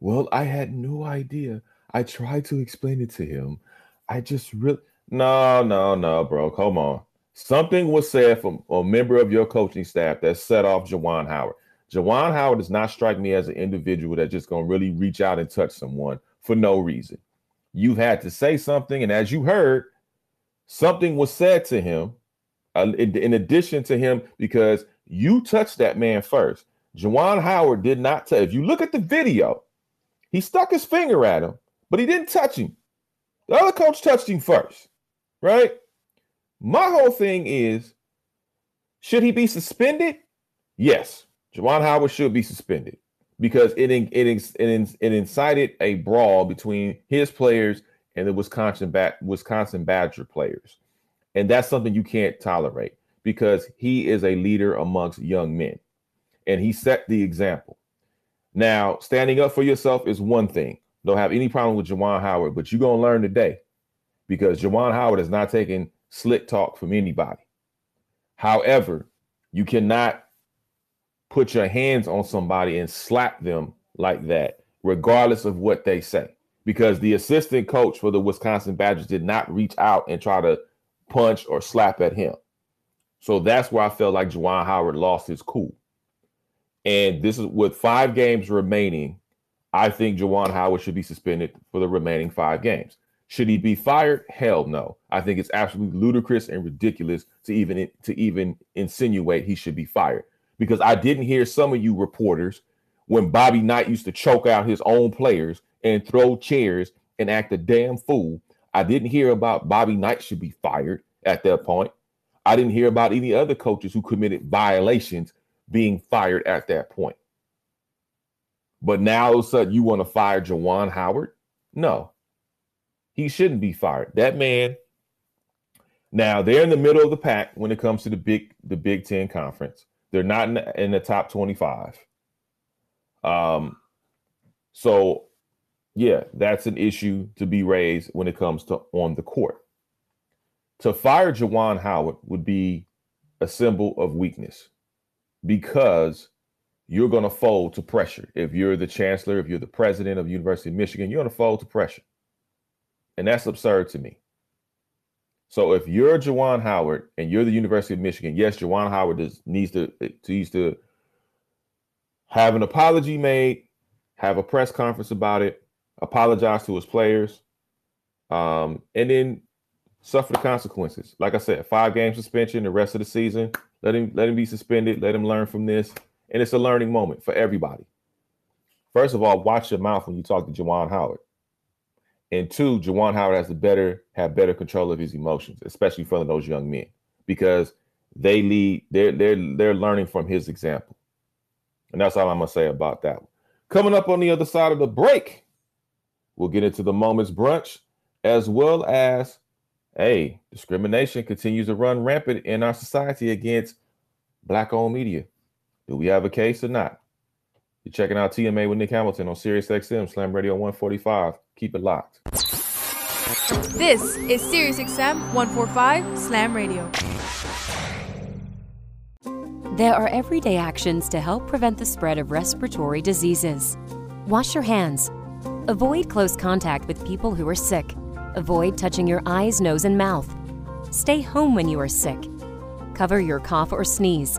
Speaker 3: Well, I had no idea. I tried to explain it to him. I just really no, no, no, bro. Come on. Something was said from a member of your coaching staff that set off Juwan Howard. Juwan Howard does not strike me as an individual that's just to really reach out and touch someone for no reason. You've had to say something, and as you heard, something was said to him uh, in, in, addition to him because you touched that man first. Juwan Howard did not touch. If you look at the video, he stuck his finger at him, but he didn't touch him. The other coach touched him first, right? My whole thing is should he be suspended? Yes. Juwan Howard should be suspended because it it it, it incited a brawl between his players and the Wisconsin Bat, Wisconsin Badger players, and that's something you can't tolerate because he is a leader amongst young men, and he set the example. Now, standing up for yourself is one thing. Don't have any problem with Juwan Howard, but you're gonna learn today because Juwan Howard is not taking slick talk from anybody. However, you cannot put your hands on somebody and slap them like that, regardless of what they say. Because the assistant coach for the Wisconsin Badgers did not reach out and try to punch or slap at him. So that's where I felt like Juwan Howard lost his cool. And this is with five games remaining. I think Juwan Howard should be suspended for the remaining five games. Should he be fired? Hell no. I think it's absolutely ludicrous and ridiculous to even to even insinuate he should be fired because I didn't hear some of you reporters when Bobby Knight used to choke out his own players and throw chairs and act a damn fool. I didn't hear about Bobby Knight should be fired at that point. I didn't hear about any other coaches who committed violations being fired at that point. But now all of a sudden you want to fire Juwan Howard? No, he shouldn't be fired. That man. Now they're in the middle of the pack when it comes to the big the Big Ten conference. They're not in the, in the top 25. Um, so yeah, that's an issue to be raised when it comes to on the court. To fire Juwan Howard would be a symbol of weakness because you're going to fold to pressure. If you're the chancellor, if you're the president of University of Michigan, you're going to fold to pressure. And that's absurd to me. So if you're Juwan Howard and you're the University of Michigan, yes, Juwan Howard does, needs to, to needs to have an apology made, have a press conference about it, apologize to his players, um, and then suffer the consequences. Like I said, five game suspension the rest of the season. Let him let him be suspended. Let him learn from this, and it's a learning moment for everybody. First of all, watch your mouth when you talk to Juwan Howard. And two, Juwan Howard has to better have better control of his emotions, especially for those young men, because they lead. They're they're they're learning from his example, and that's all I'm gonna say about that. Coming up on the other side of the break, we'll get into the moments brunch, as well as, hey, discrimination continues to run rampant in our society against black-owned media. Do we have a case or not? You're checking out TMA with Nick Hamilton on Sirius XM Slam Radio 145. Keep it locked.
Speaker 15: This is SiriusXM 145 Slam Radio.
Speaker 11: There are everyday actions to help prevent the spread of respiratory diseases. Wash your hands. Avoid close contact with people who are sick. Avoid touching your eyes, nose, and mouth. Stay home when you are sick. Cover your cough or sneeze.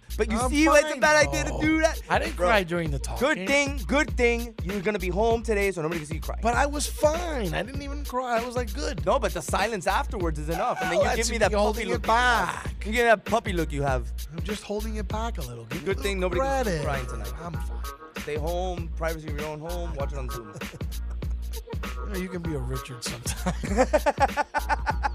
Speaker 16: But you
Speaker 20: I'm
Speaker 16: see why it's a
Speaker 20: fine,
Speaker 16: bad idea to do that?
Speaker 20: I didn't
Speaker 16: Bro,
Speaker 20: cry during the talk.
Speaker 16: Good thing, good thing you're gonna be home today, so nobody can see you cry.
Speaker 20: But I was fine. I didn't even cry. I was like, good.
Speaker 16: no, but the silence afterwards is enough, and then
Speaker 20: No,
Speaker 16: you give me
Speaker 20: me
Speaker 16: that puppy
Speaker 20: holding
Speaker 16: look.
Speaker 20: it back.
Speaker 16: You get that puppy look you have.
Speaker 20: I'm just holding it back a little. Give
Speaker 16: Good
Speaker 20: a
Speaker 16: thing
Speaker 20: little
Speaker 16: nobody can see you crying tonight.
Speaker 20: I'm fine.
Speaker 16: Stay home, privacy of your own home. Watch it on Zoom.
Speaker 20: You, know, you can be a Richard sometimes.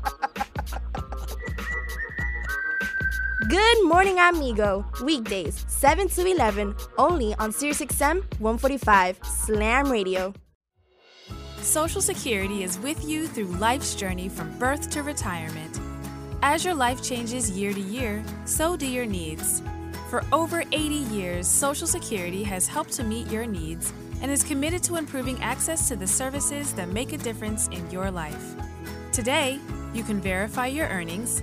Speaker 12: Good morning, amigo. Weekdays, 7 to 11, only on SiriusXM 145 Slam Radio.
Speaker 1: Social Security is with you through life's journey from birth to retirement. As your life changes year to year, so do your needs. For over 80 years, Social Security has helped to meet your needs and is committed to improving access to the services that make a difference in your life. Today, you can verify your earnings,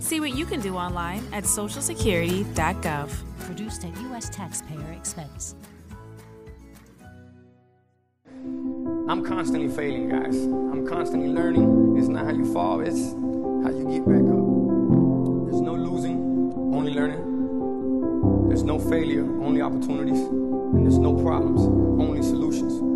Speaker 1: See what you can do online at socialsecurity.gov.
Speaker 13: Produced at U.S. taxpayer expense.
Speaker 14: I'm constantly failing, guys. I'm constantly learning. It's not how you fall, it's how you get back up. There's no losing, only learning. There's no failure, only opportunities. And there's no problems, only solutions.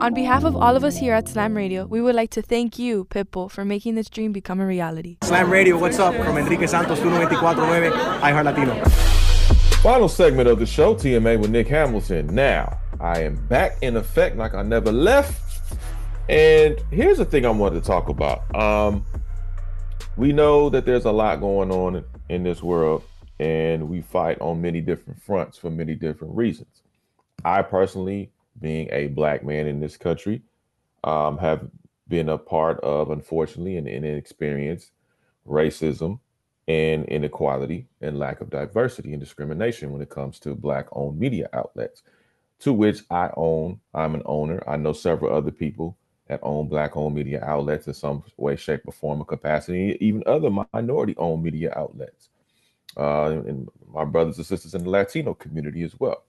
Speaker 15: On behalf of all of us here at Slam Radio, we would like to thank you, Pitbull, for making this dream become a reality.
Speaker 16: Slam Radio, what's up? From Enrique Santos, 1249, iHeart Latino.
Speaker 3: Final segment of the show, TMA with Nick Hamilton. Now, I am back in effect like I never left. And here's the thing I wanted to talk about. Um, we know that there's a lot going on in this world, and we fight on many different fronts for many different reasons. I personally, being a black man in this country, um, have been a part of, unfortunately, and inexperienced racism and inequality and lack of diversity and discrimination when it comes to black owned media outlets to which I own. I'm an owner. I know several other people that own black owned media outlets in some way, shape, or form or capacity, even other minority owned media outlets, uh, and my brothers and sisters in the Latino community as well.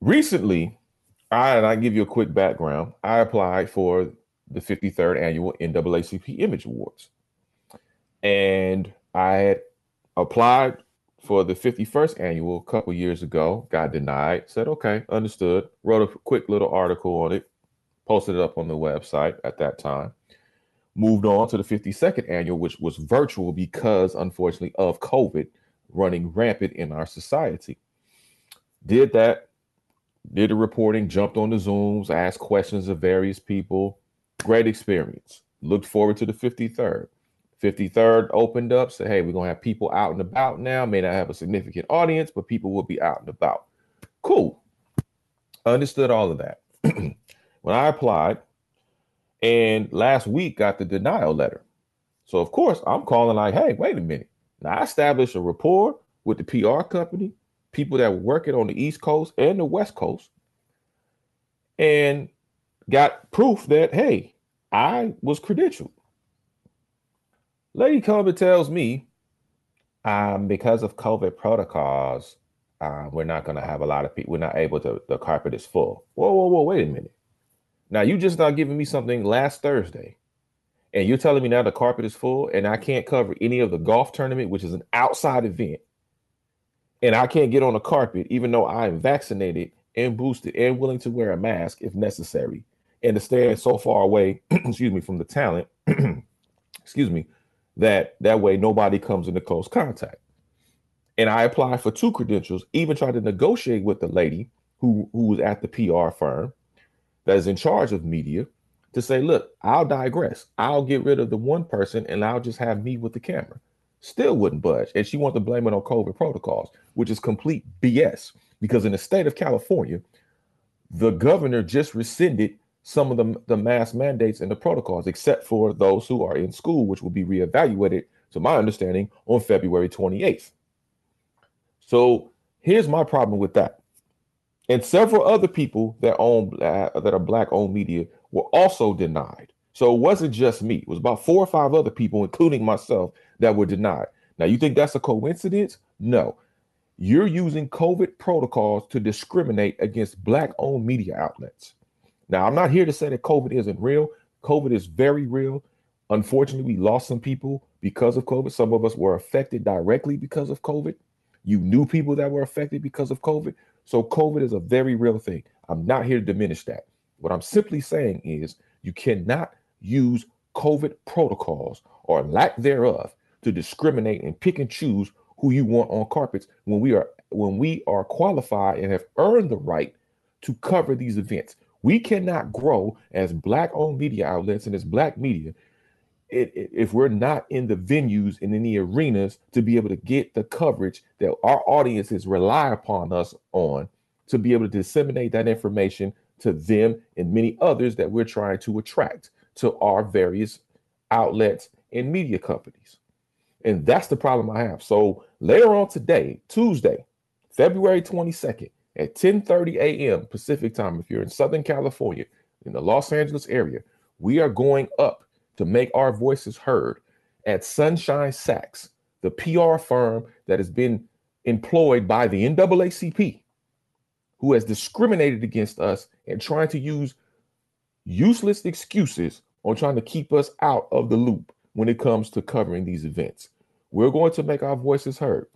Speaker 3: Recently, I and I give you a quick background. I applied for the 53rd annual NAACP Image Awards, and I had applied for the 51st annual a couple years ago, got denied, said, okay, understood, wrote a quick little article on it, posted it up on the website at that time. Moved on to the 52nd annual, which was virtual because, unfortunately, of COVID running rampant in our society. Did that, did the reporting, jumped on the Zooms, asked questions of various people. Great experience. Looked forward to the 53rd. 53rd opened up, said, hey, we're going to have people out and about now. May not have a significant audience, but people will be out and about. Cool. Understood all of that. when I applied, and last week got the denial letter. So, of course, I'm calling like, hey, wait a minute. Now, I established a rapport with the PR company, people that were working on the East Coast and the West Coast, and got proof that, hey, I was credentialed. Lady comes and tells me, um, because of COVID protocols, uh, we're not going to have a lot of people. We're not able to. The carpet is full. Whoa, whoa, whoa! Wait a minute. Now you just not giving me something last Thursday, and you're telling me now the carpet is full, and I can't cover any of the golf tournament, which is an outside event, and I can't get on the carpet, even though I am vaccinated and boosted and willing to wear a mask if necessary, and to stand so far away, excuse me, from the talent, excuse me, that that way nobody comes into close contact. And I applied for two credentials, even tried to negotiate with the lady who, who was at the PR firm that is in charge of media to say, look, I'll digress. I'll get rid of the one person and I'll just have me with the camera. Still wouldn't budge. And she wanted to blame it on COVID protocols, which is complete BS because in the state of California, the governor just rescinded some of the, the mask mandates and the protocols, except for those who are in school, which will be reevaluated, to my understanding, on February 28th. So here's my problem with that. And several other people that own uh, that are black owned media were also denied. So it wasn't just me. It was about four or five other people, including myself, that were denied. Now, you think that's a coincidence? No. You're using COVID protocols to discriminate against black owned media outlets. Now, I'm not here to say that COVID isn't real. COVID is very real. Unfortunately, we lost some people because of COVID. Some of us were affected directly because of COVID. You knew people that were affected because of COVID. So, COVID is a very real thing. I'm not here to diminish that. What I'm simply saying is you cannot use COVID protocols or lack thereof to discriminate and pick and choose who you want on carpets when we are when we are qualified and have earned the right to cover these events. We cannot grow as black owned media outlets and as black media if we're not in the venues and in the arenas to be able to get the coverage that our audiences rely upon us on to be able to disseminate that information to them and many others that we're trying to attract to our various outlets and media companies. And that's the problem I have. So later on today, Tuesday, February 22nd, at 10:30 a.m. Pacific time if you're in Southern California in the Los Angeles area we are going up to make our voices heard at Sunshine Sachs the PR firm that has been employed by the NAACP who has discriminated against us and trying to use useless excuses on trying to keep us out of the loop when it comes to covering these events. We're going to make our voices heard.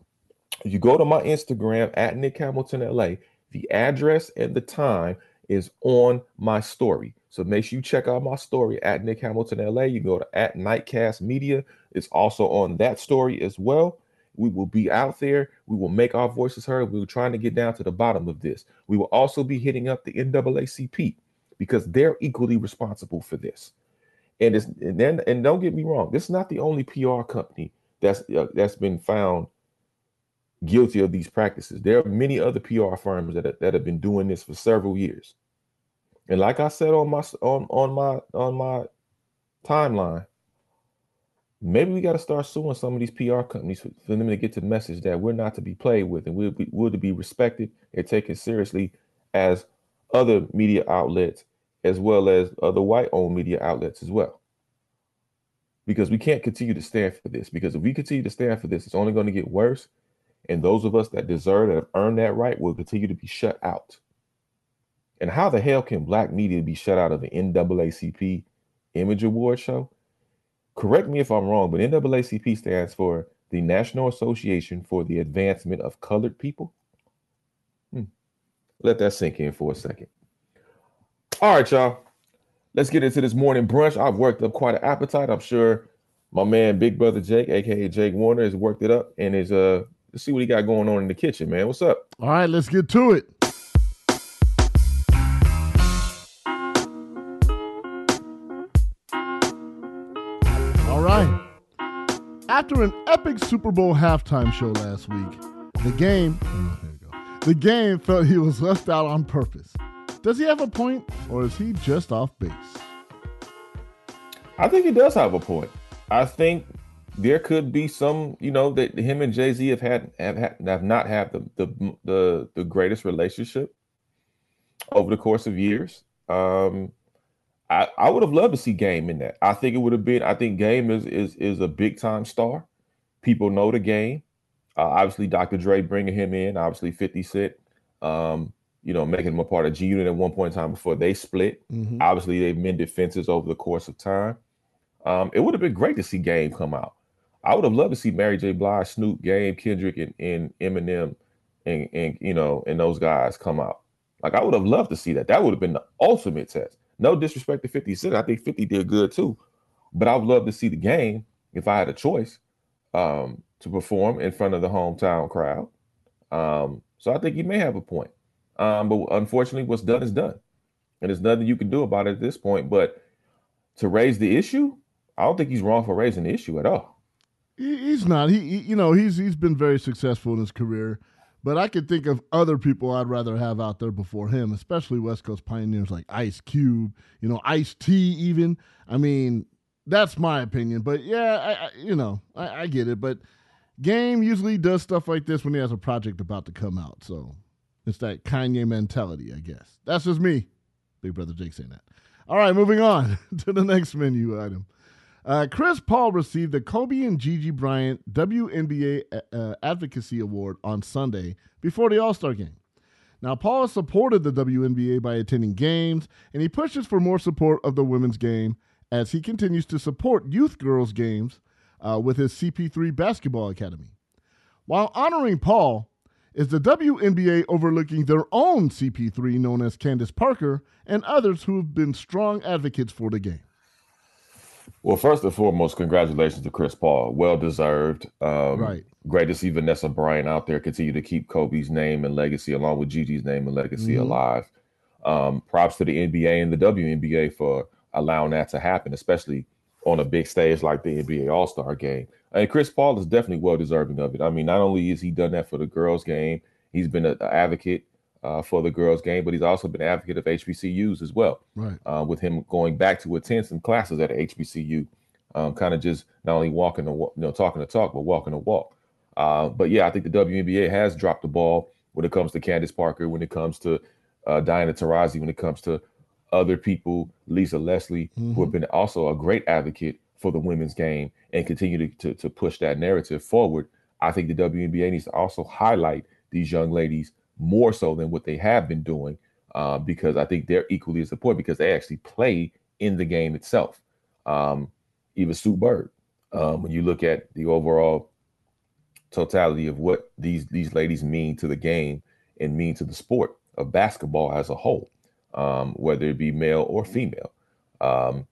Speaker 3: You go to my Instagram at Nick Hamilton LA, the address and the time is on my story. So make sure you check out my story at Nick Hamilton LA. You go to at Nightcast Media. It's also on that story as well. We will be out there. We will make our voices heard. We are trying to get down to the bottom of this. We will also be hitting up the NAACP because they're equally responsible for this. And it's and then and don't get me wrong, this is not the only PR company that's uh, that's been found guilty of these practices. There are many other PR firms that that have been doing this for several years. And like I said on my on on my on my timeline, maybe we got to start suing some of these PR companies for, for, them to get the message that we're not to be played with and we're, we're to be respected and taken seriously as other media outlets as well as other white owned media outlets as well. Because we can't continue to stand for this. Because if we continue to stand for this, it's only going to get worse. And those of us that deserve and have earned that right will continue to be shut out. And how the hell can black media be shut out of the NAACP Image Award show? Correct me if I'm wrong, but NAACP stands for the National Association for the Advancement of Colored People. Hmm. Let that sink in for a second. All right, y'all. Let's get into this morning brunch. I've worked up quite an appetite. I'm sure my man, Big Brother Jake, aka Jake Warner, has worked it up and is uh let's see what he got going on in the kitchen, man. What's up?
Speaker 7: All right, let's get to it. All right. After an epic Super Bowl halftime show last week, the game, oh. The game felt he was left out on purpose. Does he have a point, or is he just off base?
Speaker 3: I think he does have a point. I think there could be some, you know, that him and Jay Z have had have have not had the, the the the greatest relationship over the course of years. Um, I, I would have loved to see Game in that. I think it would have been. I think Game is is is a big time star. People know the game. Uh, obviously, Dr. Dre bringing him in. Obviously, Fifty Cent. Um, you know, making him a part of G Unit at one point in time before they split. Mm-hmm. Obviously, they've mended fences over the course of time. Um, it would have been great to see Game come out. I would have loved to see Mary J. Blige, Snoop, Game, Kendrick, and, and Eminem, and and you know, and those guys come out. Like I would have loved to see that. That would have been the ultimate test. No disrespect to 50 Cent. I think 50 did good too. But I would love to see the game if I had a choice um, to perform in front of the hometown crowd. Um, so I think you may have a point. Um, but unfortunately, what's done is done. And there's nothing you can do about it at this point. But to raise the issue, I don't think he's wrong for raising the issue at all.
Speaker 7: He's not. He, he you know, he's he's been very successful in his career. But I could think of other people I'd rather have out there before him, especially West Coast pioneers like Ice Cube, you know, Ice T. Even I mean, that's my opinion. But yeah, I, I you know, I, I, get it. But Game usually does stuff like this when he has a project about to come out. So it's that Kanye mentality, I guess. That's just me, Big Brother Jake saying that. All right, moving on to the next menu item. Uh, Chris Paul received the Kobe and Gigi Bryant WNBA uh, Advocacy Award on Sunday before the All Star game. Now, Paul supported the WNBA by attending games, and he pushes for more support of the women's game as he continues to support youth girls' games uh, with his CP3 Basketball Academy. While honoring Paul, is the WNBA overlooking their own CP3 known as Candace Parker and others who have been strong advocates for the game?
Speaker 3: Well, first and foremost, congratulations to Chris Paul. Well deserved. Um, right. Great to see Vanessa Bryant out there continue to keep Kobe's name and legacy, along with Gigi's name and legacy, mm-hmm. alive. Um, props to the NBA and the WNBA for allowing that to happen, especially on a big stage like the NBA All Star game. And Chris Paul is definitely well deserving of it. I mean, not only has he done that for the girls' game, he's been an advocate uh, for the girls' game, but he's also been an advocate of HBCUs as well.
Speaker 7: Right.
Speaker 3: Uh, with him going back to attend some classes at HBCU, um, kind of just not only walking the you know talking the talk, but walking the walk. Uh, but yeah, I think the WNBA has dropped the ball when it comes to Candace Parker, when it comes to uh, Diana Taurasi, when it comes to other people, Lisa Leslie, mm-hmm. who have been also a great advocate for the women's game and continue to, to, to push that narrative forward. I think the WNBA needs to also highlight these young ladies more so than what they have been doing, uh, because I think they're equally as important because they actually play in the game itself. Um, even Sue Bird, um, when you look at the overall totality of what these these ladies mean to the game and mean to the sport of basketball as a whole, um, whether it be male or female. Um,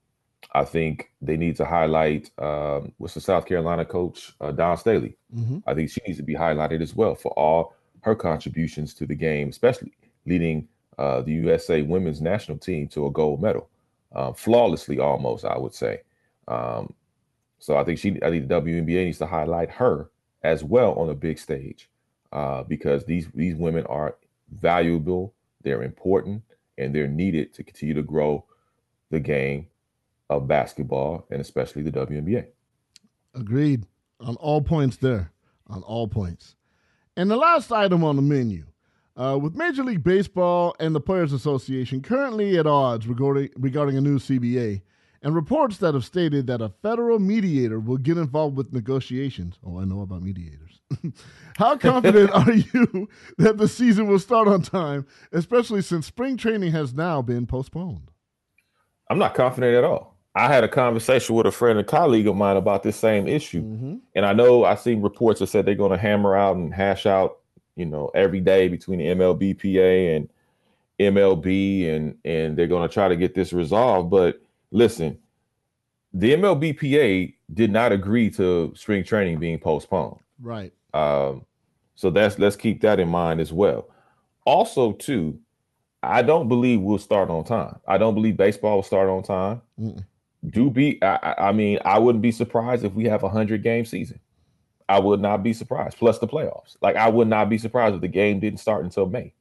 Speaker 3: I think they need to highlight um, what's the South Carolina coach uh, Dawn Staley. Mm-hmm. I think she needs to be highlighted as well for all her contributions to the game, especially leading uh, the USA women's national team to a gold medal. uh, flawlessly, almost I would say. Um, so I think she, I think the WNBA needs to highlight her as well on a big stage uh, because these these women are valuable, they're important, and they're needed to continue to grow the game of basketball and especially the WNBA.
Speaker 7: Agreed on all points there, on all points. And the last item on the menu. Uh, with Major League Baseball and the Players Association currently at odds regarding, regarding a new CBA, and reports that have stated that a federal mediator will get involved with negotiations. Oh, I know about mediators. How confident are you that the season will start on time, especially since spring training has now been postponed?
Speaker 3: I'm not confident at all. I had a conversation with a friend and colleague of mine about this same issue. Mm-hmm. And I know I've seen reports that said they're going to hammer out and hash out, you know, every day between the MLBPA and MLB and and they're going to try to get this resolved. But listen, the MLBPA did not agree to spring training being postponed.
Speaker 7: Right.
Speaker 3: Um, so that's let's keep that in mind as well. Also, too, I don't believe we'll start on time. I don't believe baseball will start on time. Mm-mm do be I, I, mean i wouldn't be surprised if we have a 100 game season i would not be surprised plus the playoffs like i would not be surprised if the game didn't start until may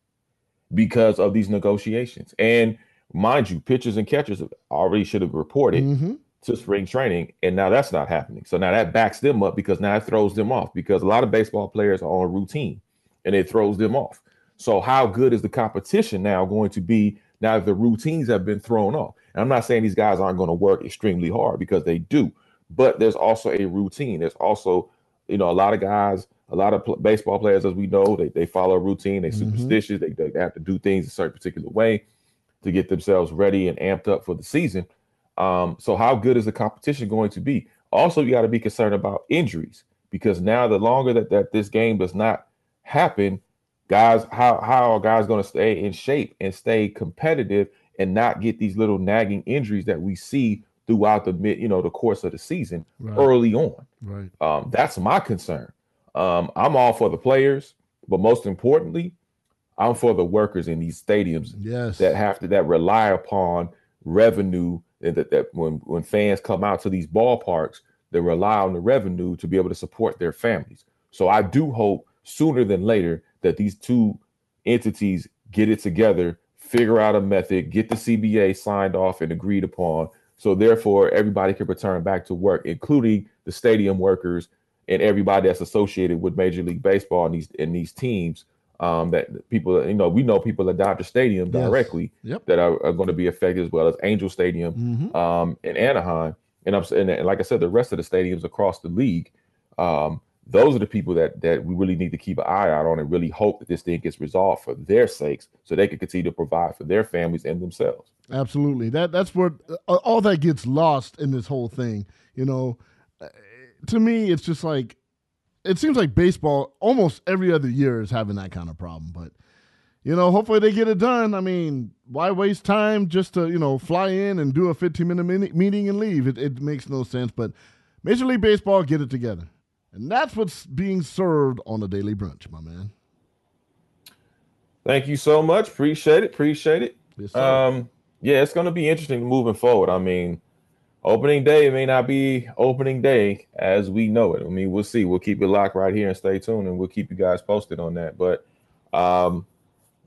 Speaker 3: because of these negotiations and mind you pitchers and catchers already should have reported mm-hmm. to spring training and now that's not happening so now that backs them up because now it throws them off because a lot of baseball players are on routine and it throws them off so how good is the competition now going to be now the routines have been thrown off and I'm not saying these guys aren't going to work extremely hard because they do, but there's also a routine. There's also, you know, a lot of guys, a lot of pl- baseball players, as we know, they, they follow a routine. They're mm-hmm. superstitious. They, they have to do things a certain particular way to get themselves ready and amped up for the season. Um, so how good is the competition going to be? Also, you got to be concerned about injuries because now the longer that, that this game does not happen, guys, how how are guys going to stay in shape and stay competitive and not get these little nagging injuries that we see throughout the mid, you know, the course of the season right. early on.
Speaker 7: Right.
Speaker 3: Um, that's my concern. Um, I'm all for the players, but most importantly, I'm for the workers in these stadiums
Speaker 7: yes.
Speaker 3: that have to that rely upon revenue and that, that when when fans come out to these ballparks, they rely on the revenue to be able to support their families. So I do hope sooner than later that these two entities get it together figure out a method, get the CBA signed off and agreed upon. So therefore, everybody can return back to work, including the stadium workers and everybody that's associated with Major League Baseball and these and these teams. Um, that people, you know, we know people at Dodger Stadium directly
Speaker 7: yes. yep.
Speaker 3: that are, are, going to be affected as well as Angel Stadium mm-hmm. um, in Anaheim, and I'm and, and like I said, the rest of the stadiums across the league. Um, those are the people that that we really need to keep an eye out on and really hope that this thing gets resolved for their sakes so they can continue to provide for their families and themselves
Speaker 7: absolutely that that's where uh, all that gets lost in this whole thing you know uh, to me it's just like it seems like baseball almost every other year is having that kind of problem but you know hopefully they get it done i mean why waste time just to you know fly in and do a 15 minute meeting and leave it, it makes no sense but major league baseball get it together and that's what's being served on the daily brunch, my man.
Speaker 3: Thank you so much. Appreciate it. Appreciate it.
Speaker 7: Yes,
Speaker 3: um, yeah, it's going to be interesting moving forward. I mean, opening day may not be opening day as we know it. I mean, we'll see. We'll keep it locked right here and stay tuned, and we'll keep you guys posted on that. But um,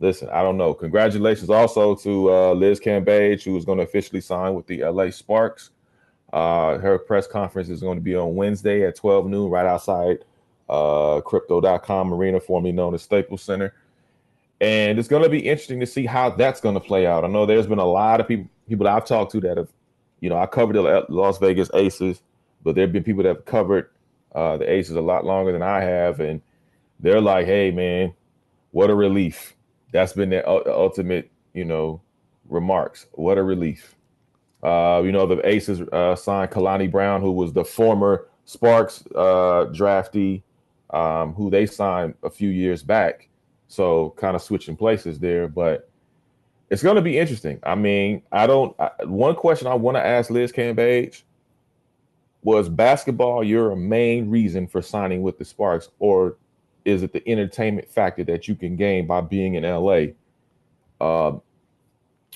Speaker 3: listen, I don't know. Congratulations also to uh, Liz Cambage, who is going to officially sign with the LA Sparks. Uh, her press conference is going to be on Wednesday at 12 noon, right outside uh, crypto.com arena, formerly known as Staples Center. And it's going to be interesting to see how that's going to play out. I know there's been a lot of people people I've talked to that have, you know, I covered the Las Vegas Aces, but there have been people that have covered uh, the Aces a lot longer than I have, and they're like, "Hey, man, what a relief!" That's been their ultimate, you know, remarks. What a relief. Uh, you know, the Aces uh, signed Kalani Brown, who was the former Sparks uh, um, who they signed a few years back. So kind of switching places there, but it's going to be interesting. I mean, I don't. I, one question I want to ask Liz Cambage was basketball your main reason for signing with the Sparks, or is it the entertainment factor that you can gain by being in LA? Uh,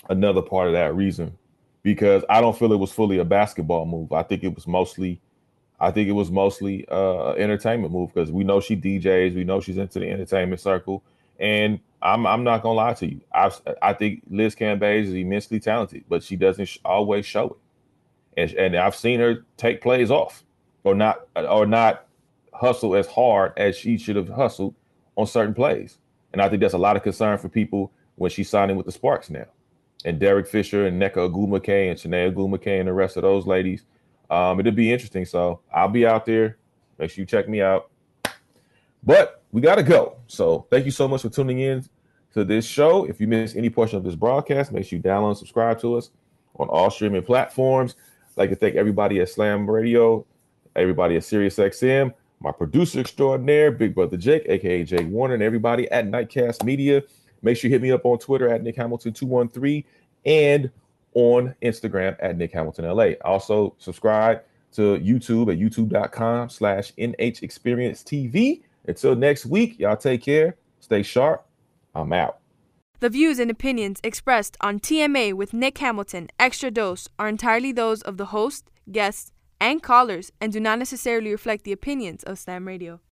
Speaker 3: another part of that reason because I don't feel it was fully a basketball move. I think it was mostly, I think it was mostly uh entertainment move because we know she DJs, we know she's into the entertainment circle, and I'm I'm not gonna lie to you. I I think Liz Cambage is immensely talented, but she doesn't sh- always show it, and and I've seen her take plays off or not or not hustle as hard as she should have hustled on certain plays, and I think that's a lot of concern for people when she's signing with the Sparks now and Derek Fisher and Nneka Ogwumike and Chiney Ogwumike and the rest of those ladies. Um, it'll be interesting. So I'll be out there. Make sure you check me out. But we got to go. So thank you so much for tuning in to this show. If you missed any portion of this broadcast, make sure you download and subscribe to us on all streaming platforms. I'd like to thank everybody at Slam Radio, everybody at SiriusXM, my producer extraordinaire, Big Brother Jake, aka Jake Warner, and everybody at Nightcast Media. Make sure you hit me up on Twitter at Nick Hamilton 213 and on Instagram at Nick Hamilton LA. Also, subscribe to YouTube at youtube.com slash NH Experience TV. Until next week, y'all take care. Stay sharp. I'm out.
Speaker 15: The views and opinions expressed on TMA with Nick Hamilton Extra Dose are entirely those of the host, guests, and callers and do not necessarily reflect the opinions of Slam Radio.